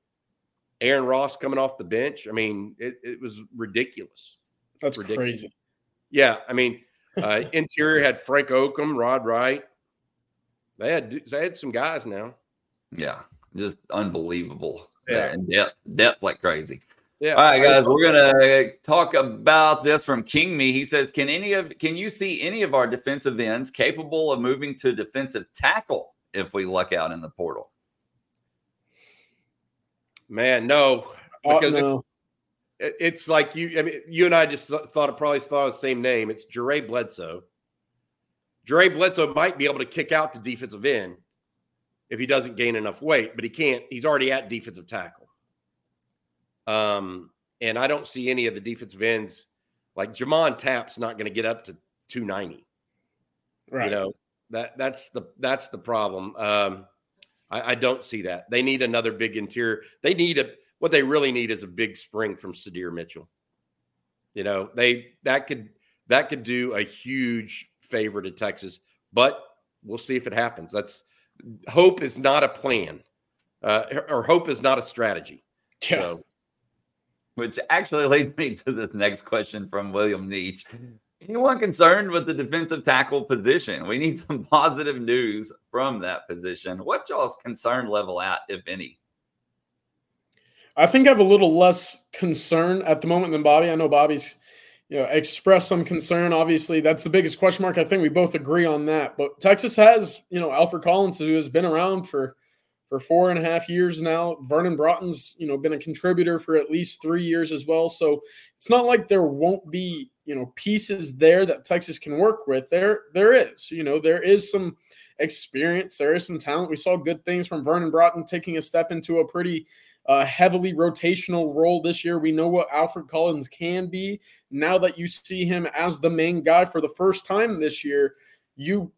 Aaron Ross coming off the bench. I mean, it, it was ridiculous. That's ridiculous. crazy. Yeah, I mean, [laughs] uh, interior had Frank Okam, Rod Wright. They had they had some guys now. Yeah, just unbelievable. Yeah, and depth depth like crazy. Yeah. All right, guys, we're gonna [laughs] talk about this from King Me. He says, "Can any of can you see any of our defensive ends capable of moving to defensive tackle if we luck out in the portal?" Man, no. because no. it, it's like you. I mean, you and I just thought it probably thought the same name. It's Jure Bledsoe. Jure Bledsoe might be able to kick out to defensive end if he doesn't gain enough weight, but he can't. He's already at defensive tackle. Um, and I don't see any of the defensive ends like J'Mond Tapp's not going to get up to 290. Right. You know, that that's the that's the problem. Um, I, I, don't see that. They need another big interior. They need a what they really need is a big spring from Sydir Mitchell. You know, they that could that could do a huge favor to Texas, but we'll see if it happens. That's hope is not a plan, uh, or hope is not a strategy. Yeah. So, Which actually leads me to the next question from William Nietzsche. Anyone concerned with the defensive tackle position? We need some positive news from that position. What y'all's concern level at, if any? I think I have a little less concern at the moment than Bobby. I know Bobby's, you know, expressed some concern. Obviously, that's the biggest question mark. I think we both agree on that. But Texas has, you know, Alfred Collins, who has been around for for four and a half years now. Vernon Broughton's, you know, been a contributor for at least three years as well. So it's not like there won't be you know pieces there that Texas can work with. There there is, you know, there is some experience, there is some talent. We saw good things from Vernon Broughton taking a step into a pretty uh, heavily rotational role this year. We know what Alfred Collins can be. Now that you see him as the main guy for the first time this year, you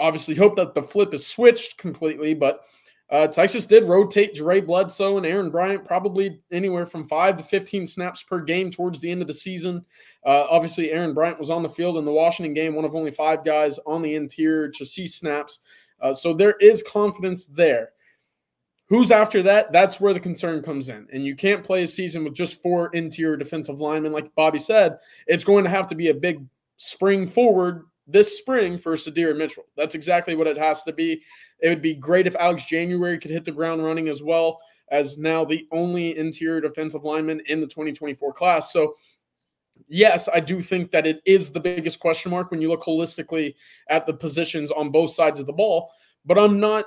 obviously hope that the flip is switched completely, but uh, Texas did rotate Jure Bledsoe and Aaron Bryant probably anywhere from five to 15 snaps per game towards the end of the season. Uh, obviously, Aaron Bryant was on the field in the Washington game, one of only five guys on the interior to see snaps. Uh, so there is confidence there. Who's after that? That's where the concern comes in. And you can't play a season with just four interior defensive linemen. Like Bobby said, it's going to have to be a big spring forward this spring for Sydir Mitchell. That's exactly what it has to be. It would be great if Alex January could hit the ground running as well as now the only interior defensive lineman in the 2024 class. So, yes, I do think that it is the biggest question mark when you look holistically at the positions on both sides of the ball. But I'm not.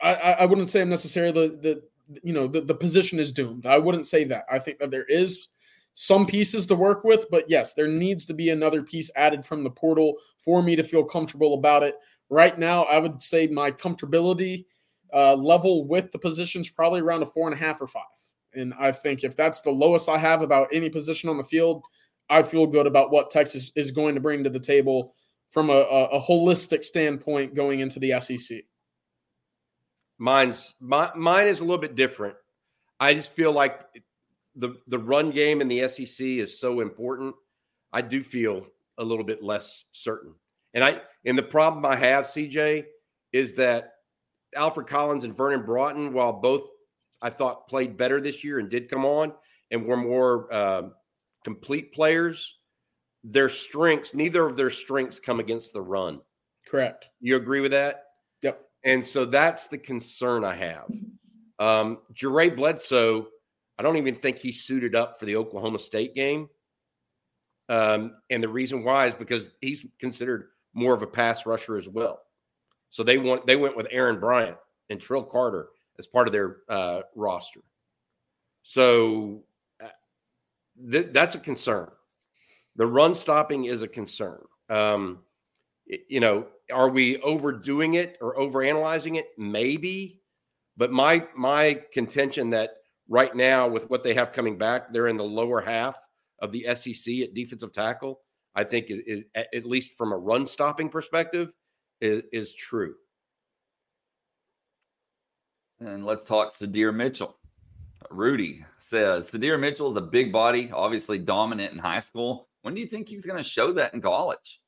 I, I wouldn't say I'm necessarily the, the you know the, the position is doomed. I wouldn't say that. I think that there is some pieces to work with, but yes, there needs to be another piece added from the portal for me to feel comfortable about it. Right now, I would say my comfortability uh, level with the positions probably around a four and a half or five. And I think if that's the lowest I have about any position on the field, I feel good about what Texas is going to bring to the table from a, a, a holistic standpoint going into the SEC. Mine's my, mine is a little bit different. I just feel like the the run game in the SEC is so important. I do feel a little bit less certain. And I and the problem I have, CJ, is that Alfred Collins and Vernon Broughton, while both I thought played better this year and did come on and were more uh, complete players, their strengths, neither of their strengths come against the run. Correct. You agree with that? Yep. And so that's the concern I have. Um, Jure Bledsoe I don't even think he suited up for the Oklahoma State game. Um, and the reason why is because he's considered more of a pass rusher as well. So they want they went with Aaron Bryant and Trill Carter as part of their uh, roster. So uh, th- that's a concern. The run stopping is a concern. Um, you know, are we overdoing it or overanalyzing it? Maybe, but my my contention that right now with what they have coming back, they're in the lower half of the SEC at defensive tackle. I think is, is at least from a run stopping perspective is, is true. And let's talk Sydir Mitchell. Rudy says Sydir Mitchell is a big body, obviously dominant in high school. When do you think he's going to show that in college?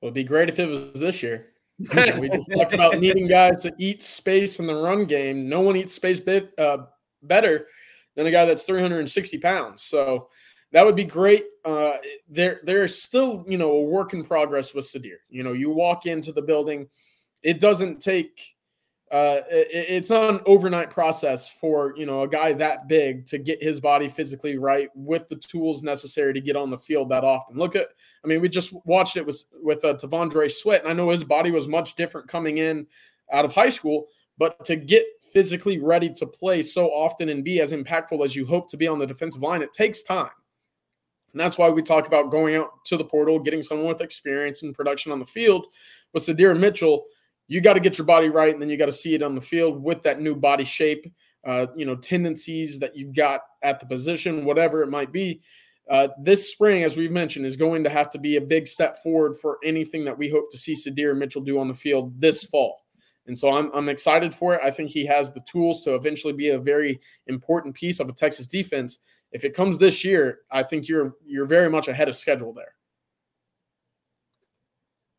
It would be great if it was this year [laughs] we just talked about needing guys to eat space in the run game. No one eats space bit, uh, better than a guy that's 360 pounds. So that would be great. Uh, there, there's still, you know, a work in progress with Sydir. You know, you walk into the building, it doesn't take uh, it, it's not an overnight process for you know a guy that big to get his body physically right with the tools necessary to get on the field that often. Look at, I mean, we just watched it with with uh, T'Vondre Sweat, and I know his body was much different coming in out of high school, but to get physically ready to play so often and be as impactful as you hope to be on the defensive line, it takes time. And that's why we talk about going out to the portal, getting someone with experience and production on the field. With Sydir Mitchell, you got to get your body right, and then you got to see it on the field with that new body shape, uh, you know, tendencies that you've got at the position, whatever it might be. Uh, this spring, as we've mentioned, is going to have to be a big step forward for anything that we hope to see Sydir Mitchell do on the field this fall. And so I'm, I'm excited for it. I think he has the tools to eventually be a very important piece of a Texas defense. If it comes this year, I think you're you're very much ahead of schedule there.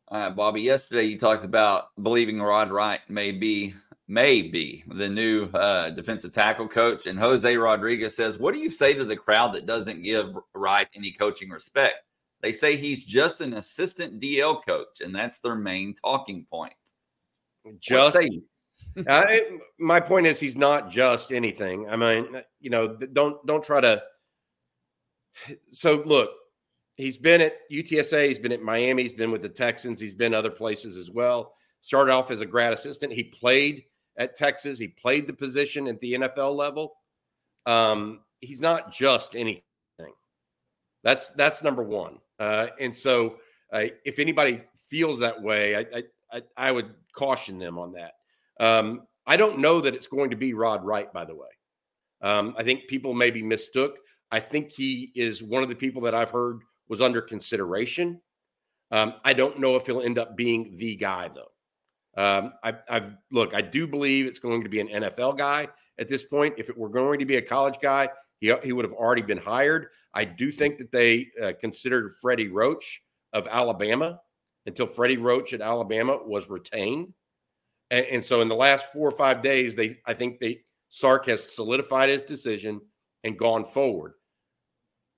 All right, Bobby. Yesterday you talked about believing Rod Wright may be may be the new uh, defensive tackle coach, and Jose Rodriguez says, "What do you say to the crowd that doesn't give Wright any coaching respect? They say he's just an assistant DL coach, and that's their main talking point." Just uh, my point is he's not just anything. I mean, you know, don't don't try to. So look, he's been at UTSA, he's been at Miami, he's been with the Texans, he's been other places as well. Started off as a grad assistant. He played at Texas. He played the position at the NFL level. Um, he's not just anything. That's that's number one. Uh, and so, uh, if anybody feels that way, I, I I would caution them on that. Um, I don't know that it's going to be Rod Wright, by the way. Um, I think people maybe mistook. I think he is one of the people that I've heard was under consideration. Um, I don't know if he'll end up being the guy, though. Um, I, have look, I do believe it's going to be an NFL guy at this point. If it were going to be a college guy, he, he would have already been hired. I do think that they uh, considered Freddie Roach of Alabama until Freddie Roach at Alabama was retained. And, and, so in the last four or five days, they I think they Sark has solidified his decision and gone forward.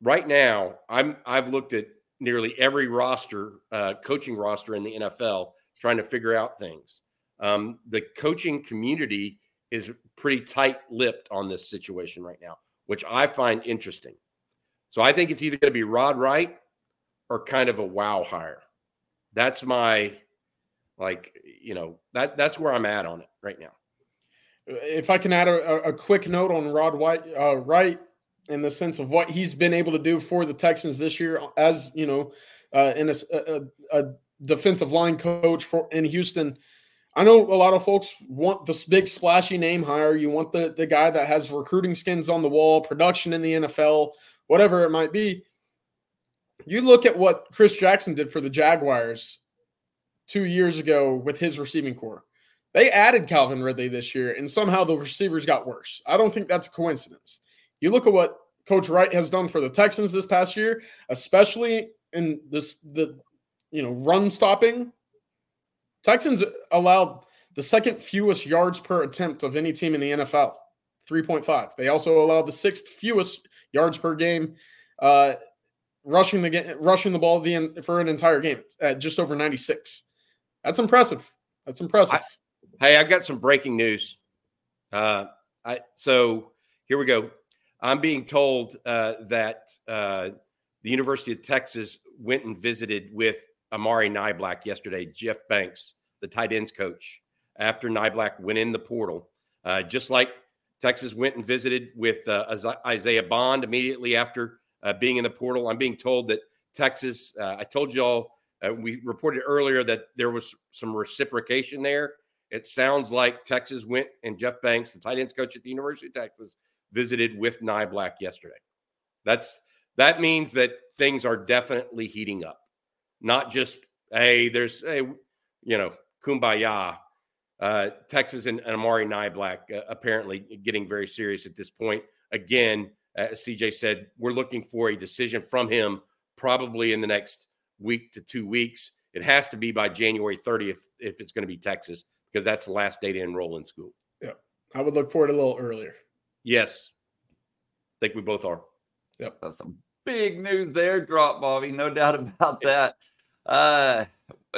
Right now, I'm I've looked at nearly every roster, uh, coaching roster in the NFL, trying to figure out things. Um, the coaching community is pretty tight-lipped on this situation right now, which I find interesting. So I think it's either going to be Rod Wright or kind of a wow hire. That's my like you know that that's where I'm at on it right now. If I can add a, a quick note on Rod White, uh, Wright, in the sense of what he's been able to do for the Texans this year, as you know, uh, in a, a, a defensive line coach for in Houston. I know a lot of folks want this big splashy name hire. You want the the guy that has recruiting skins on the wall, production in the NFL, whatever it might be. You look at what Chris Jackson did for the Jaguars two years ago with his receiving core. They added Calvin Ridley this year, and somehow the receivers got worse. I don't think that's a coincidence. You look at what Coach Wright has done for the Texans this past year, especially in this the you know run stopping. Texans allowed the second fewest yards per attempt of any team in the NFL, 3.5. They also allowed the sixth fewest yards per game, uh, rushing the rushing the ball the, for an entire game at just over 96. That's impressive. That's impressive. I, hey, I've got some breaking news. Uh, I so here we go. I'm being told uh, that uh, the University of Texas went and visited with Amari Niblack yesterday. Jeff Banks, the tight ends coach, after Niblack went in the portal, uh, just like Texas went and visited with uh, Isaiah Bond immediately after uh, being in the portal. I'm being told that Texas. Uh, I told y'all uh, we reported earlier that there was some reciprocation there. It sounds like Texas went and Jeff Banks, the tight ends coach at the University of Texas, visited with Niblack yesterday. That's that means that things are definitely heating up. Not just hey, there's hey, you know, kumbaya. Uh, Texas and, and Amari Niblack uh, apparently getting very serious at this point. Again, as CJ said, we're looking for a decision from him probably in the next week to two weeks. It has to be by January 30th if it's going to be Texas, because that's the last day to enroll in school. Yeah. I would look for it a little earlier. Yes. I think we both are. Yep. That's some big news there, drop Bobby. No doubt [laughs] about that. Uh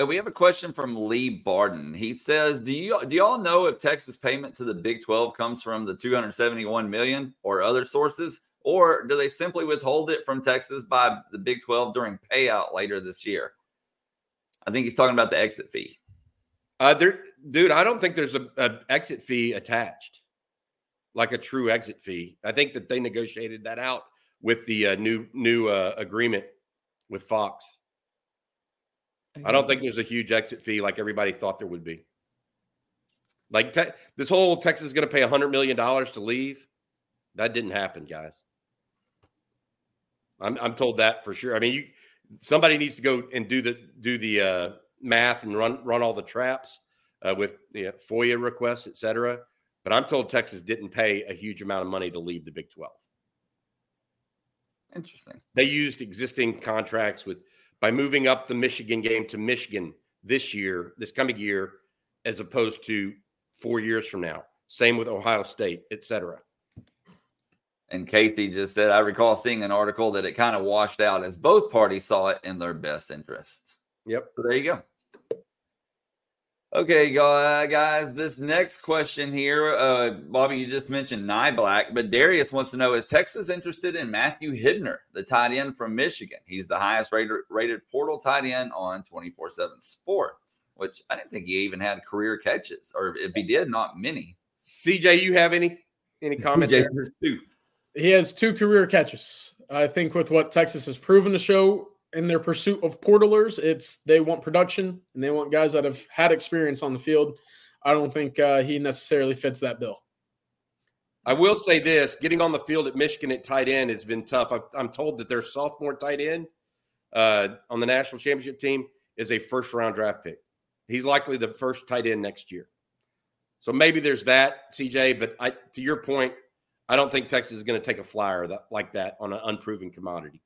we have a question from Lee Barden. He says, "Do you do y'all know if Texas payment to the Big 12 comes from the 271 million or other sources? Or do they simply withhold it from Texas by the Big 12 during payout later this year? I think he's talking about the exit fee. Uh, there, dude, I don't think there's a, a exit fee attached. like a true exit fee. I think that they negotiated that out with the uh, new new uh, agreement with Fox. I don't think there's a huge exit fee like everybody thought there would be. Like te- this whole Texas is going to pay hundred million dollars to leave. That didn't happen, guys. I'm I'm told that for sure. I mean, you somebody needs to go and do the do the uh, math and run run all the traps uh, with you know, FOIA requests, et cetera. But I'm told Texas didn't pay a huge amount of money to leave the Big 12. Interesting. They used existing contracts with by moving up the Michigan game to Michigan this year, this coming year, as opposed to four years from now. Same with Ohio State, et cetera. And Kathy just said, I recall seeing an article that it kind of washed out as both parties saw it in their best interest. Yep. So there you go. Okay, guys, this next question here, uh, Bobby, you just mentioned Niblack, but Darius wants to know Is Texas interested in Matthew Hibner, the tight end from Michigan? He's the highest rated, rated portal tight end on 24 7 sports, which I didn't think he even had career catches, or if he did, not many. CJ, you have any any [laughs] comments? CJ says two. He has two career catches. I think with what Texas has proven to show in their pursuit of portalers, it's they want production and they want guys that have had experience on the field. I don't think uh, he necessarily fits that bill. I will say this: getting on the field at Michigan at tight end has been tough. i am told that their sophomore tight end uh, on the national championship team is a first round draft pick. He's likely the first tight end next year. So maybe there's that, CJ. But I, to your point, I don't think Texas is going to take a flyer that, like that on an unproven commodity.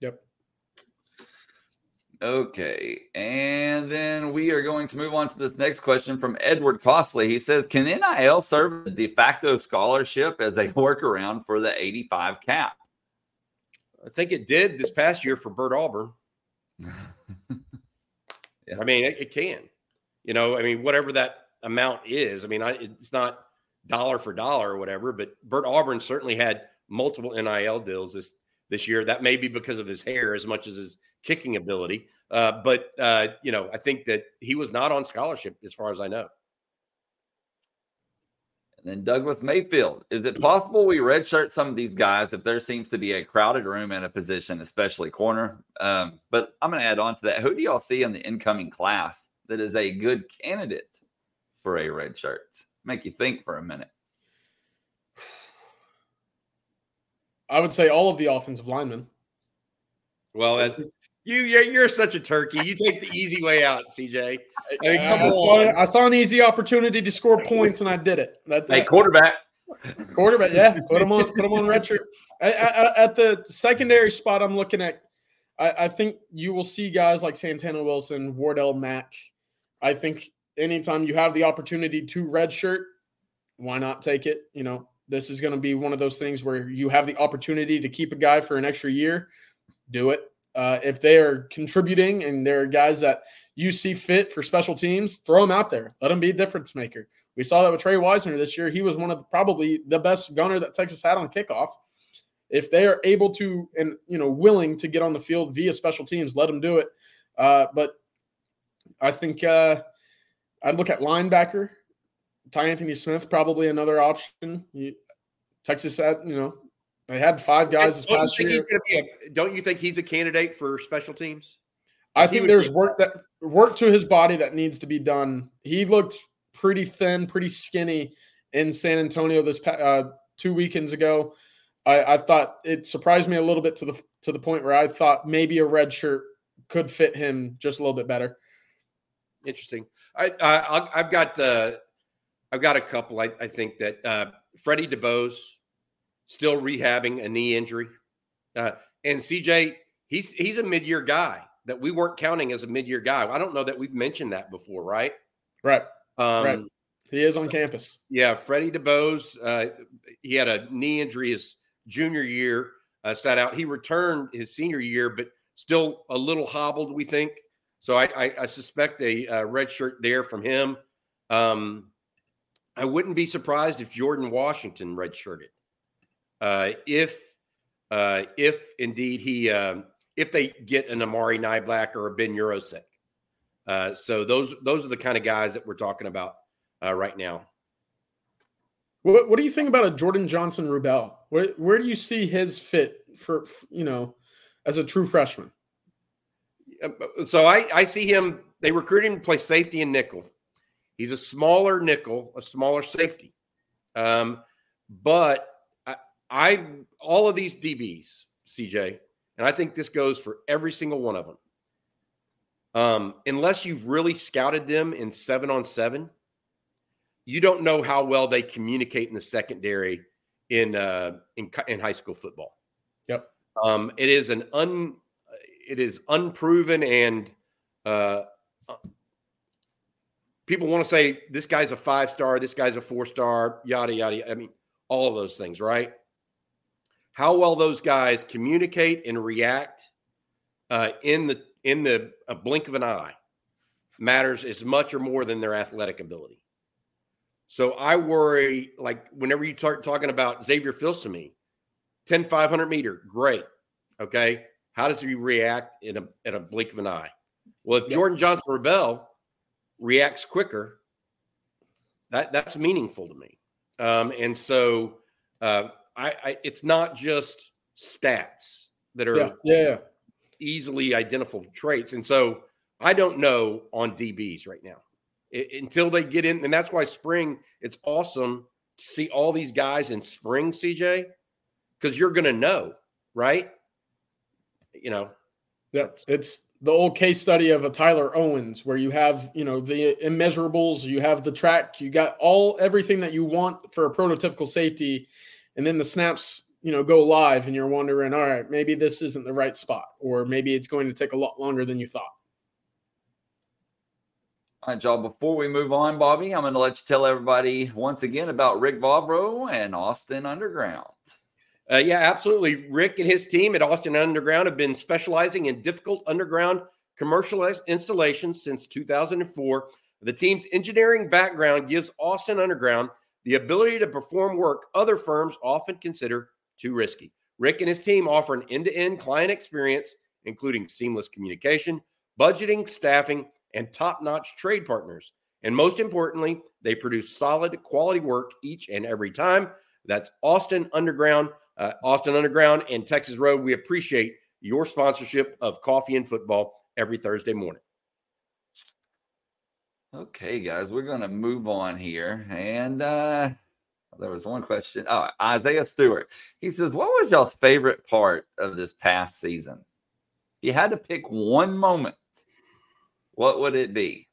Yep. Okay. And then we are going to move on to this next question from Edward Costley. He says, Can NIL serve a de facto scholarship as a workaround for the 85 cap? I think it did this past year for Bert Auburn. [laughs] yeah. I mean, it, it, can. You know, I mean, whatever that amount is, I mean, I, it's not dollar for dollar or whatever, but Bert Auburn certainly had multiple NIL deals this this year. That may be because of his hair as much as his kicking ability. Uh, but uh, you know, I think that he was not on scholarship as far as I know. And then Douglas Mayfield. Is it possible we redshirt some of these guys if there seems to be a crowded room in a position, especially corner? Um, but I'm going to add on to that. Who do y'all see in the incoming class that is a good candidate for a red shirt? Make you think for a minute. [sighs] I would say all of the offensive linemen. Well, that, you you're, you're, such a turkey. You take the easy way out, CJ. I, mean, I, saw, I, saw, an easy opportunity to score points, and I did it. That, hey, quarterback. Quarterback, yeah. Put him on. Put him on red shirt. [laughs] at the secondary spot, I'm looking at. I, think you will see guys like Santana Wilson, Wardell Mack. I think anytime you have the opportunity to redshirt, why not take it? You know, this is going to be one of those things where you have the opportunity to keep a guy for an extra year. Do it. Uh, if they are contributing and there are guys that you see fit for special teams, throw them out there. Let them be a difference maker. We saw that with Trey Wisner this year. He was one of the, probably the best gunner that Texas had on kickoff. If they are able to and you know willing to get on the field via special teams, let them do it. Uh, but I think uh, I'd look at linebacker. Ty Anthony Smith probably another option. Texas had, you know, they had five guys this past year. A, don't you think he's a candidate for special teams? I think there's work that work to his body that needs to be done. He looked pretty thin, pretty skinny in San Antonio this uh, two weekends ago. I, I thought it surprised me a little bit to the to the point where I thought maybe a red shirt could fit him just a little bit better. Interesting. I, I have got uh, I've got a couple. I, I think that uh, Freddie DeBose still rehabbing a knee injury, uh, and CJ he's he's a mid year guy that we weren't counting as a mid year guy. I don't know that we've mentioned that before, right? Right. Um, right. He is on campus. Yeah, Freddie DeBose. Uh, he had a knee injury his junior year. Uh, sat out. He returned his senior year, but still a little hobbled. We think. So I, I, I suspect a, a, red shirt there from him. Um, I wouldn't be surprised if Jordan Washington redshirted. Uh, if uh, if indeed he um, if they get an Amari Niblack or a Ben Yurosek. Uh, so those those are the kind of guys that we're talking about uh, right now. What What do you think about a Jordan Johnson Rubell? Where Where do you see his fit for you know as a true freshman? Uh, so I I see him. They recruit him to play safety and nickel. He's a smaller nickel, a smaller safety. Um, but I, I all of these DBs, CJ, and I think this goes for every single one of them. Um, unless you've really scouted them in seven on seven, you don't know how well they communicate in the secondary in uh, in in high school football. Yep. Um, it is an un it is unproven and uh, people want to say this guy's a five star, this guy's a four star, yada yada. I mean, all of those things, right? How well those guys communicate and react uh, in the in the a blink of an eye matters as much or more than their athletic ability. So I worry, like whenever you start talking about Xavier Filsaime, 10, 500 meter, great. Okay. How does he react in a, in a blink of an eye? Well, if yep. Jordan Johnson Rubell reacts quicker, that that's meaningful to me. Um, and so uh, I, I, it's not just stats that are yeah, yeah. easily identifiable traits. And so I don't know on DBs right now it, until they get in. And that's why spring, it's awesome to see all these guys in spring, CJ, because you're going to know, right? You know, yeah, it's the old case study of a Tyler Owens, where you have, you know, the immeasurables, you have the track, you got all everything that you want for a prototypical safety, and then the snaps, you know, go live, and you're wondering, all right, maybe this isn't the right spot, or maybe it's going to take a lot longer than you thought. All right, y'all. Before we move on, Bobby, I'm going to let you tell everybody once again about Rick Vavro and Austin Underground. Uh, yeah, absolutely. Rick and his team at Austin Underground have been specializing in difficult underground commercial installations since 2004. The team's engineering background gives Austin Underground the ability to perform work other firms often consider too risky. Rick and his team offer an end to end client experience, including seamless communication, budgeting, staffing, and top notch trade partners. And most importantly, they produce solid quality work each and every time. That's Austin Underground uh, Austin Underground and Texas Road. We appreciate your sponsorship of coffee and football every Thursday morning. Okay, guys, we're going to move on here. And uh, there was one question. Oh, Isaiah Stewart. He says, What was y'all's favorite part of this past season? If you had to pick one moment, what would it be?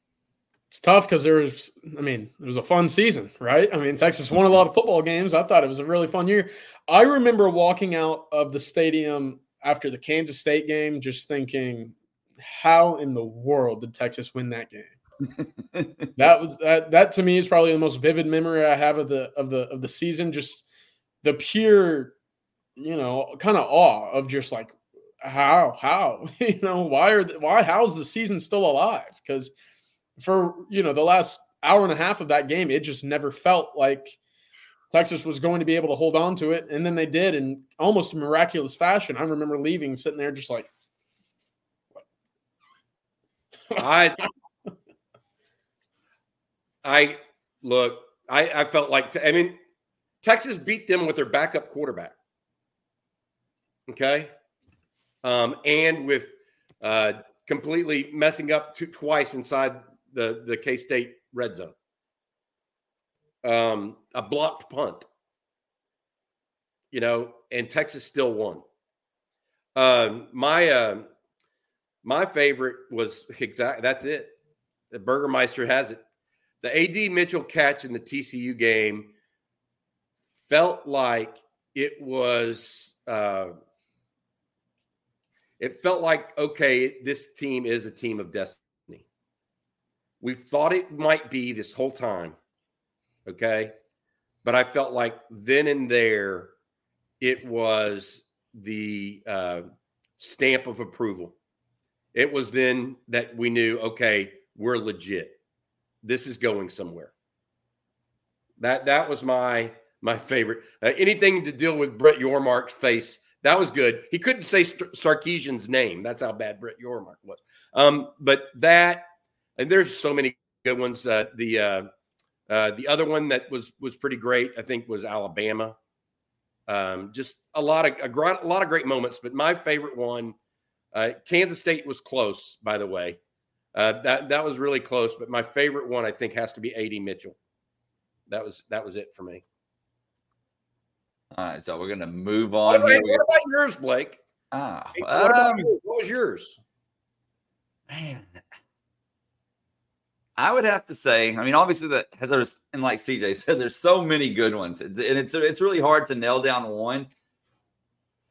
It's tough because there's, I mean, it was a fun season, right? I mean, Texas won a lot of football games. I thought it was a really fun year. I remember walking out of the stadium after the Kansas State game, just thinking, how in the world did Texas win that game? [laughs] that was that that to me is probably the most vivid memory I have of the of the of the season. Just the pure, you know, kind of awe of just like how how [laughs] you know why are the, why how's the season still alive? Because for you know the last hour and a half of that game, it just never felt like Texas was going to be able to hold on to it, and then they did in almost miraculous fashion. I remember leaving, sitting there, just like, I, I look, I, I felt like I mean, Texas beat them with their backup quarterback. Okay, um, and with uh, completely messing up twice inside the the K State red zone um, a blocked punt, you know, and Texas still won. Um, my uh, my favorite was exact. That's it. The Burgermeister has it. The AD Mitchell catch in the TCU game felt like it was. Uh, it felt like okay, this team is a team of destiny. We've thought it might be this whole time Okay. But I felt like then and there, it was the uh, stamp of approval. It was then that we knew, okay, we're legit. This is going somewhere. That that was my my favorite. Uh, anything to deal with Brett Yormark's face, that was good. He couldn't say St- Sarkisian's name. That's how bad Brett Yormark was. Um, but that, and there's so many good ones. Uh, the uh, Uh, the other one that was was pretty great, I think, was Alabama. Um, just a lot of a, gr- a lot of great moments, but my favorite one, uh, Kansas State was close, by the way. Uh, that that was really close, but my favorite one I think has to be A.D. Mitchell. That was that was it for me. All right, so we're gonna move on. What, about, what about yours, Blake? Ah, what, um, yours? what was yours? man, I would have to say. I mean, obviously, that there's and like CJ said, there's so many good ones, and it's it's really hard to nail down one.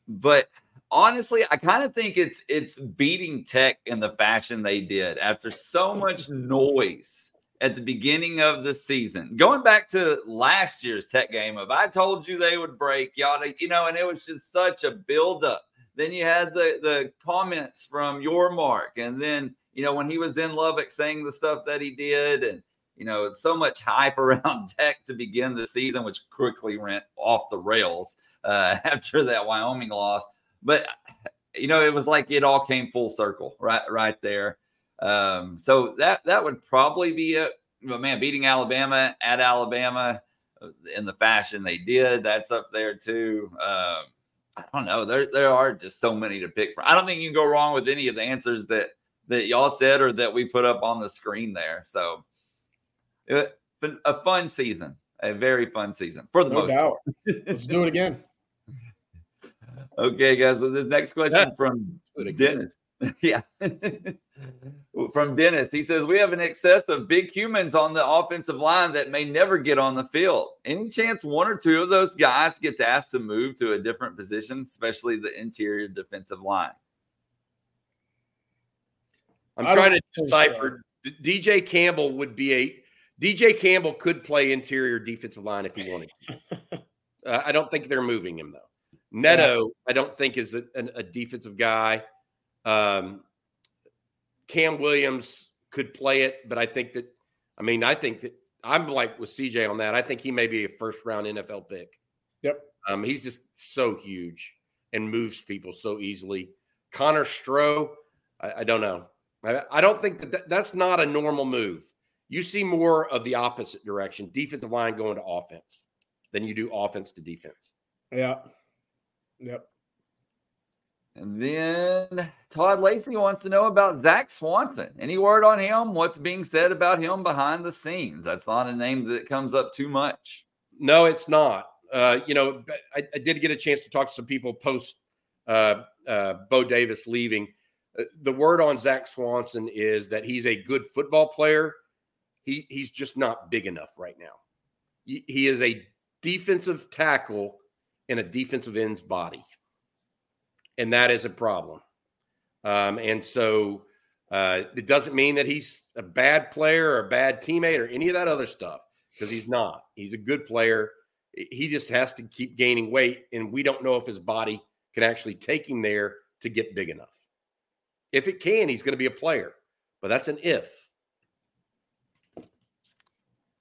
But honestly, I kind of think it's it's beating Tech in the fashion they did after so much noise at the beginning of the season. Going back to last year's Tech game, of I told you they would break, yada, you know, and it was just such a buildup. Then you had the the comments from Yormark, and then you know when he was in Lubbock saying the stuff that he did, and you know so much hype [laughs] around Tech to begin the season, which quickly went off the rails uh, [laughs] after that Wyoming loss. But you know it was like it all came full circle right right there. Um, so that that would probably be it. But man, beating Alabama at Alabama uh, in the fashion they did, that's up there too. Um, I don't know. There there are just so many to pick from. I don't think you can go wrong with any of the answers that that y'all said or that we put up on the screen there. So it, been a fun season, a very fun season for the No most doubt. part. [laughs] Let's do it again. Okay, guys. So this next question [laughs] from it again. Dennis. [laughs] yeah. from Dennis. He says, We have an excess of big humans on the offensive line that may never get on the field. Any chance one or two of those guys gets asked to move to a different position, especially the interior defensive line? I'm I trying to don't so. decipher. DJ Campbell would be a DJ Campbell could play interior defensive line if he wanted to. [laughs] uh, I don't think they're moving him though. Neto, I don't think is a, a defensive guy. Um, Cam Williams could play it, but I think that I mean I think that I'm like with CJ on that. I think he may be a first round NFL pick. Yep. Um, he's just so huge and moves people so easily. Connor Stroh, I, I don't know. I, I don't think that, that that's not a normal move. You see more of the opposite direction, defensive line going to offense, than you do offense to defense. Yeah. Yep. And then Todd Lacey wants to know about Zach Swanson. Any word on him? What's being said about him behind the scenes? That's not a name that comes up too much. No, it's not. Uh, you know, I, I did get a chance to talk to some people post uh, uh, Bo Davis leaving. Uh, the word on Zach Swanson is that he's a good football player. He he's just not big enough right now. He, is a defensive tackle in a defensive end's body, and that is a problem. Um, and so uh, it doesn't mean that he's a bad player or a bad teammate or any of that other stuff because he's not. He's a good player. He just has to keep gaining weight, and we don't know if his body can actually take him there to get big enough. If it can, he's going to be a player, but that's an if. And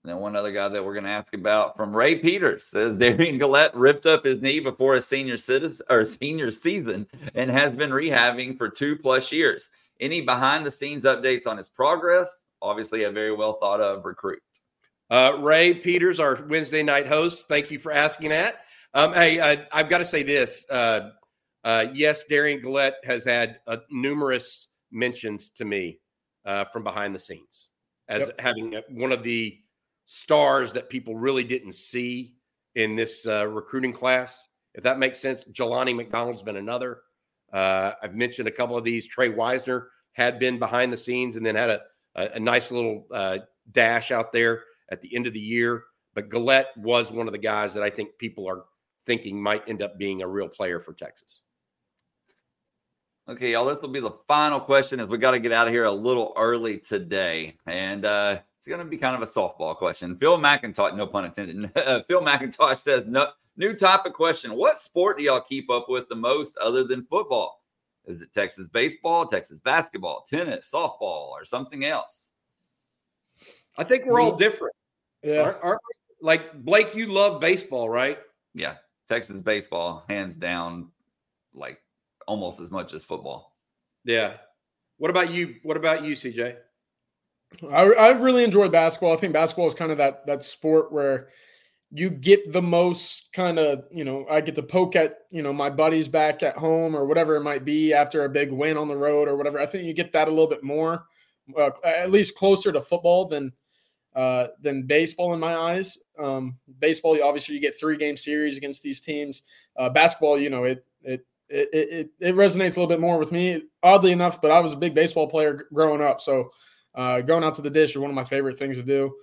then one other guy that we're going to ask about from Ray Peters says [laughs] Derion Gullette ripped up his knee before his senior citizen or senior season and has been rehabbing for two plus years. Any behind the scenes updates on his progress? Obviously, a very well thought of recruit. Uh, Ray Peters, our Wednesday night host, thank you for asking that. Um, hey, I, I've got to say this. Uh, uh, yes, Derion Gullette has had uh, numerous mentions to me uh, from behind the scenes as Yep. having uh, one of the stars that people really didn't see in this uh, recruiting class. If that makes sense, Jelani McDonald's been another. Uh, I've mentioned a couple of these. Tre Wisner had been behind the scenes and then had a, a, a nice little uh, dash out there at the end of the year. But Gullette was one of the guys that I think people are thinking might end up being a real player for Texas. Okay, y'all, this will be the final question as we got to get out of here a little early today. And uh, it's going to be kind of a softball question. Phil McIntosh, no pun intended. [laughs] Phil McIntosh says, no, new topic question. What sport do y'all keep up with the most other than football? Is it Texas baseball, Texas basketball, tennis, softball, or something else? I think we're all different. Yeah. Aren't, aren't we? Like Blake, you love baseball, right? Yeah, Texas baseball, hands down, like almost as much as football. Yeah. What about you? What about you, CJ? I, I really enjoy basketball. I think basketball is kind of that that sport where you get the most kind of you know I get to poke at you know my buddies back at home or whatever it might be after a big win on the road or whatever. I think you get that a little bit more, uh, at least closer to football than uh, than baseball in my eyes. Um, baseball, obviously, you get three game series against these teams. Uh, basketball, you know, it it it, it it resonates a little bit more with me, oddly enough. But I was a big baseball player growing up, so uh, going out to the dish is one of my favorite things to do.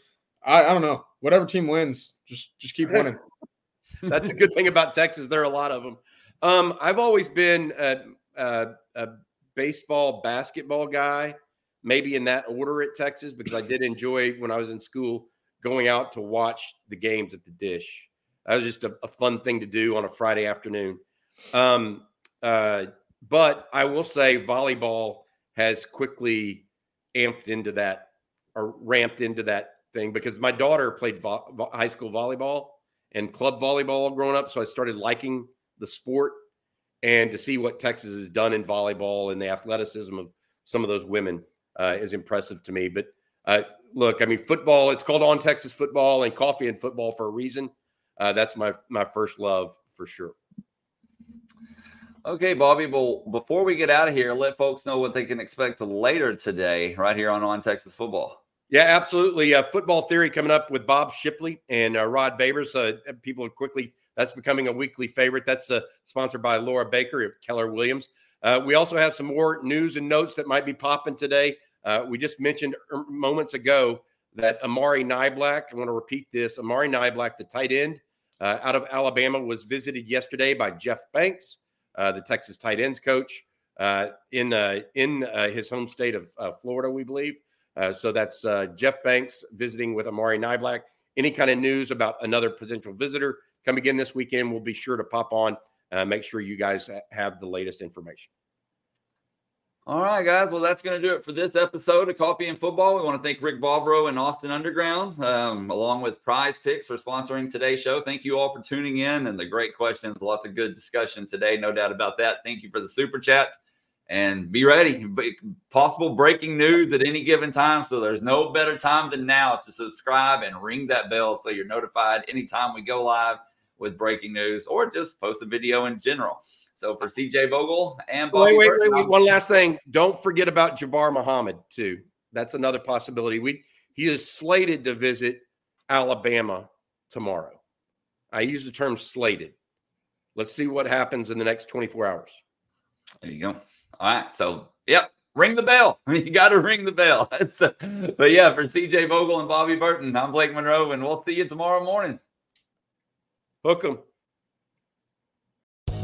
I, I don't know, whatever team wins, just just keep winning. [laughs] That's a good thing about Texas. There are a lot of them. Um, I've always been a, a, a, baseball, basketball guy, maybe in that order at Texas, because I did enjoy when I was in school going out to watch the games at the dish. That was just a, a fun thing to do on a Friday afternoon. Um, uh, but I will say volleyball has quickly amped into that or ramped into that thing because my daughter played vo- high school volleyball and club volleyball growing up. So I started liking the sport and to see what Texas has done in volleyball and the athleticism of some of those women uh, is impressive to me. But uh, look, I mean, football, it's called on Texas football and coffee and football for a reason. Uh, that's my, my first love for sure. Okay, Bobby. Well, before we get out of here, let folks know what they can expect later today, right here on On Texas Football. Yeah, absolutely. Uh, football theory coming up with Bob Shipley and uh, Rod Babers. Uh, people are quickly that's becoming a weekly favorite. That's uh, sponsored by Laura Baker of Keller Williams. Uh, we also have some more news and notes that might be popping today. Uh, we just mentioned er, moments ago that Amari Niblack. I want to repeat this: Amari Niblack, the tight end out of Alabama, was visited yesterday by Jeff Banks. Uh, the Texas tight ends coach uh, in uh, in his home state of Florida, we believe. so that's Jeff Banks visiting with Amari Niblack. Any kind of news about another potential visitor come again this weekend, we'll be sure to pop on. make sure you guys have the latest information. All right, guys. Well, that's going to do it for this episode of Coffee and Football. We want to thank Rick Vavro and Austin Underground, um, along with Prize Picks, for sponsoring today's show. Thank you all for tuning in and the great questions. Lots of good discussion today, no doubt about that. Thank you for the super chats and be ready. Possible breaking news at any given time. So there's no better time than now to subscribe and ring that bell so you're notified anytime we go live with breaking news or just post a video in general. So for CJ Vogel and Bobby wait, wait, wait, wait, one last thing. Don't forget about Jabbar Muhammad too. That's another possibility. We he is slated to visit Alabama tomorrow. I use the term slated. Let's see what happens in the next 24 hours. There you go. All right. So, yep. Ring the bell. [laughs] You got to ring the bell. [laughs] but yeah, for CJ Vogel and Bobby Burton, I'm Blake Monroe, and we'll see you tomorrow morning. Hook 'em.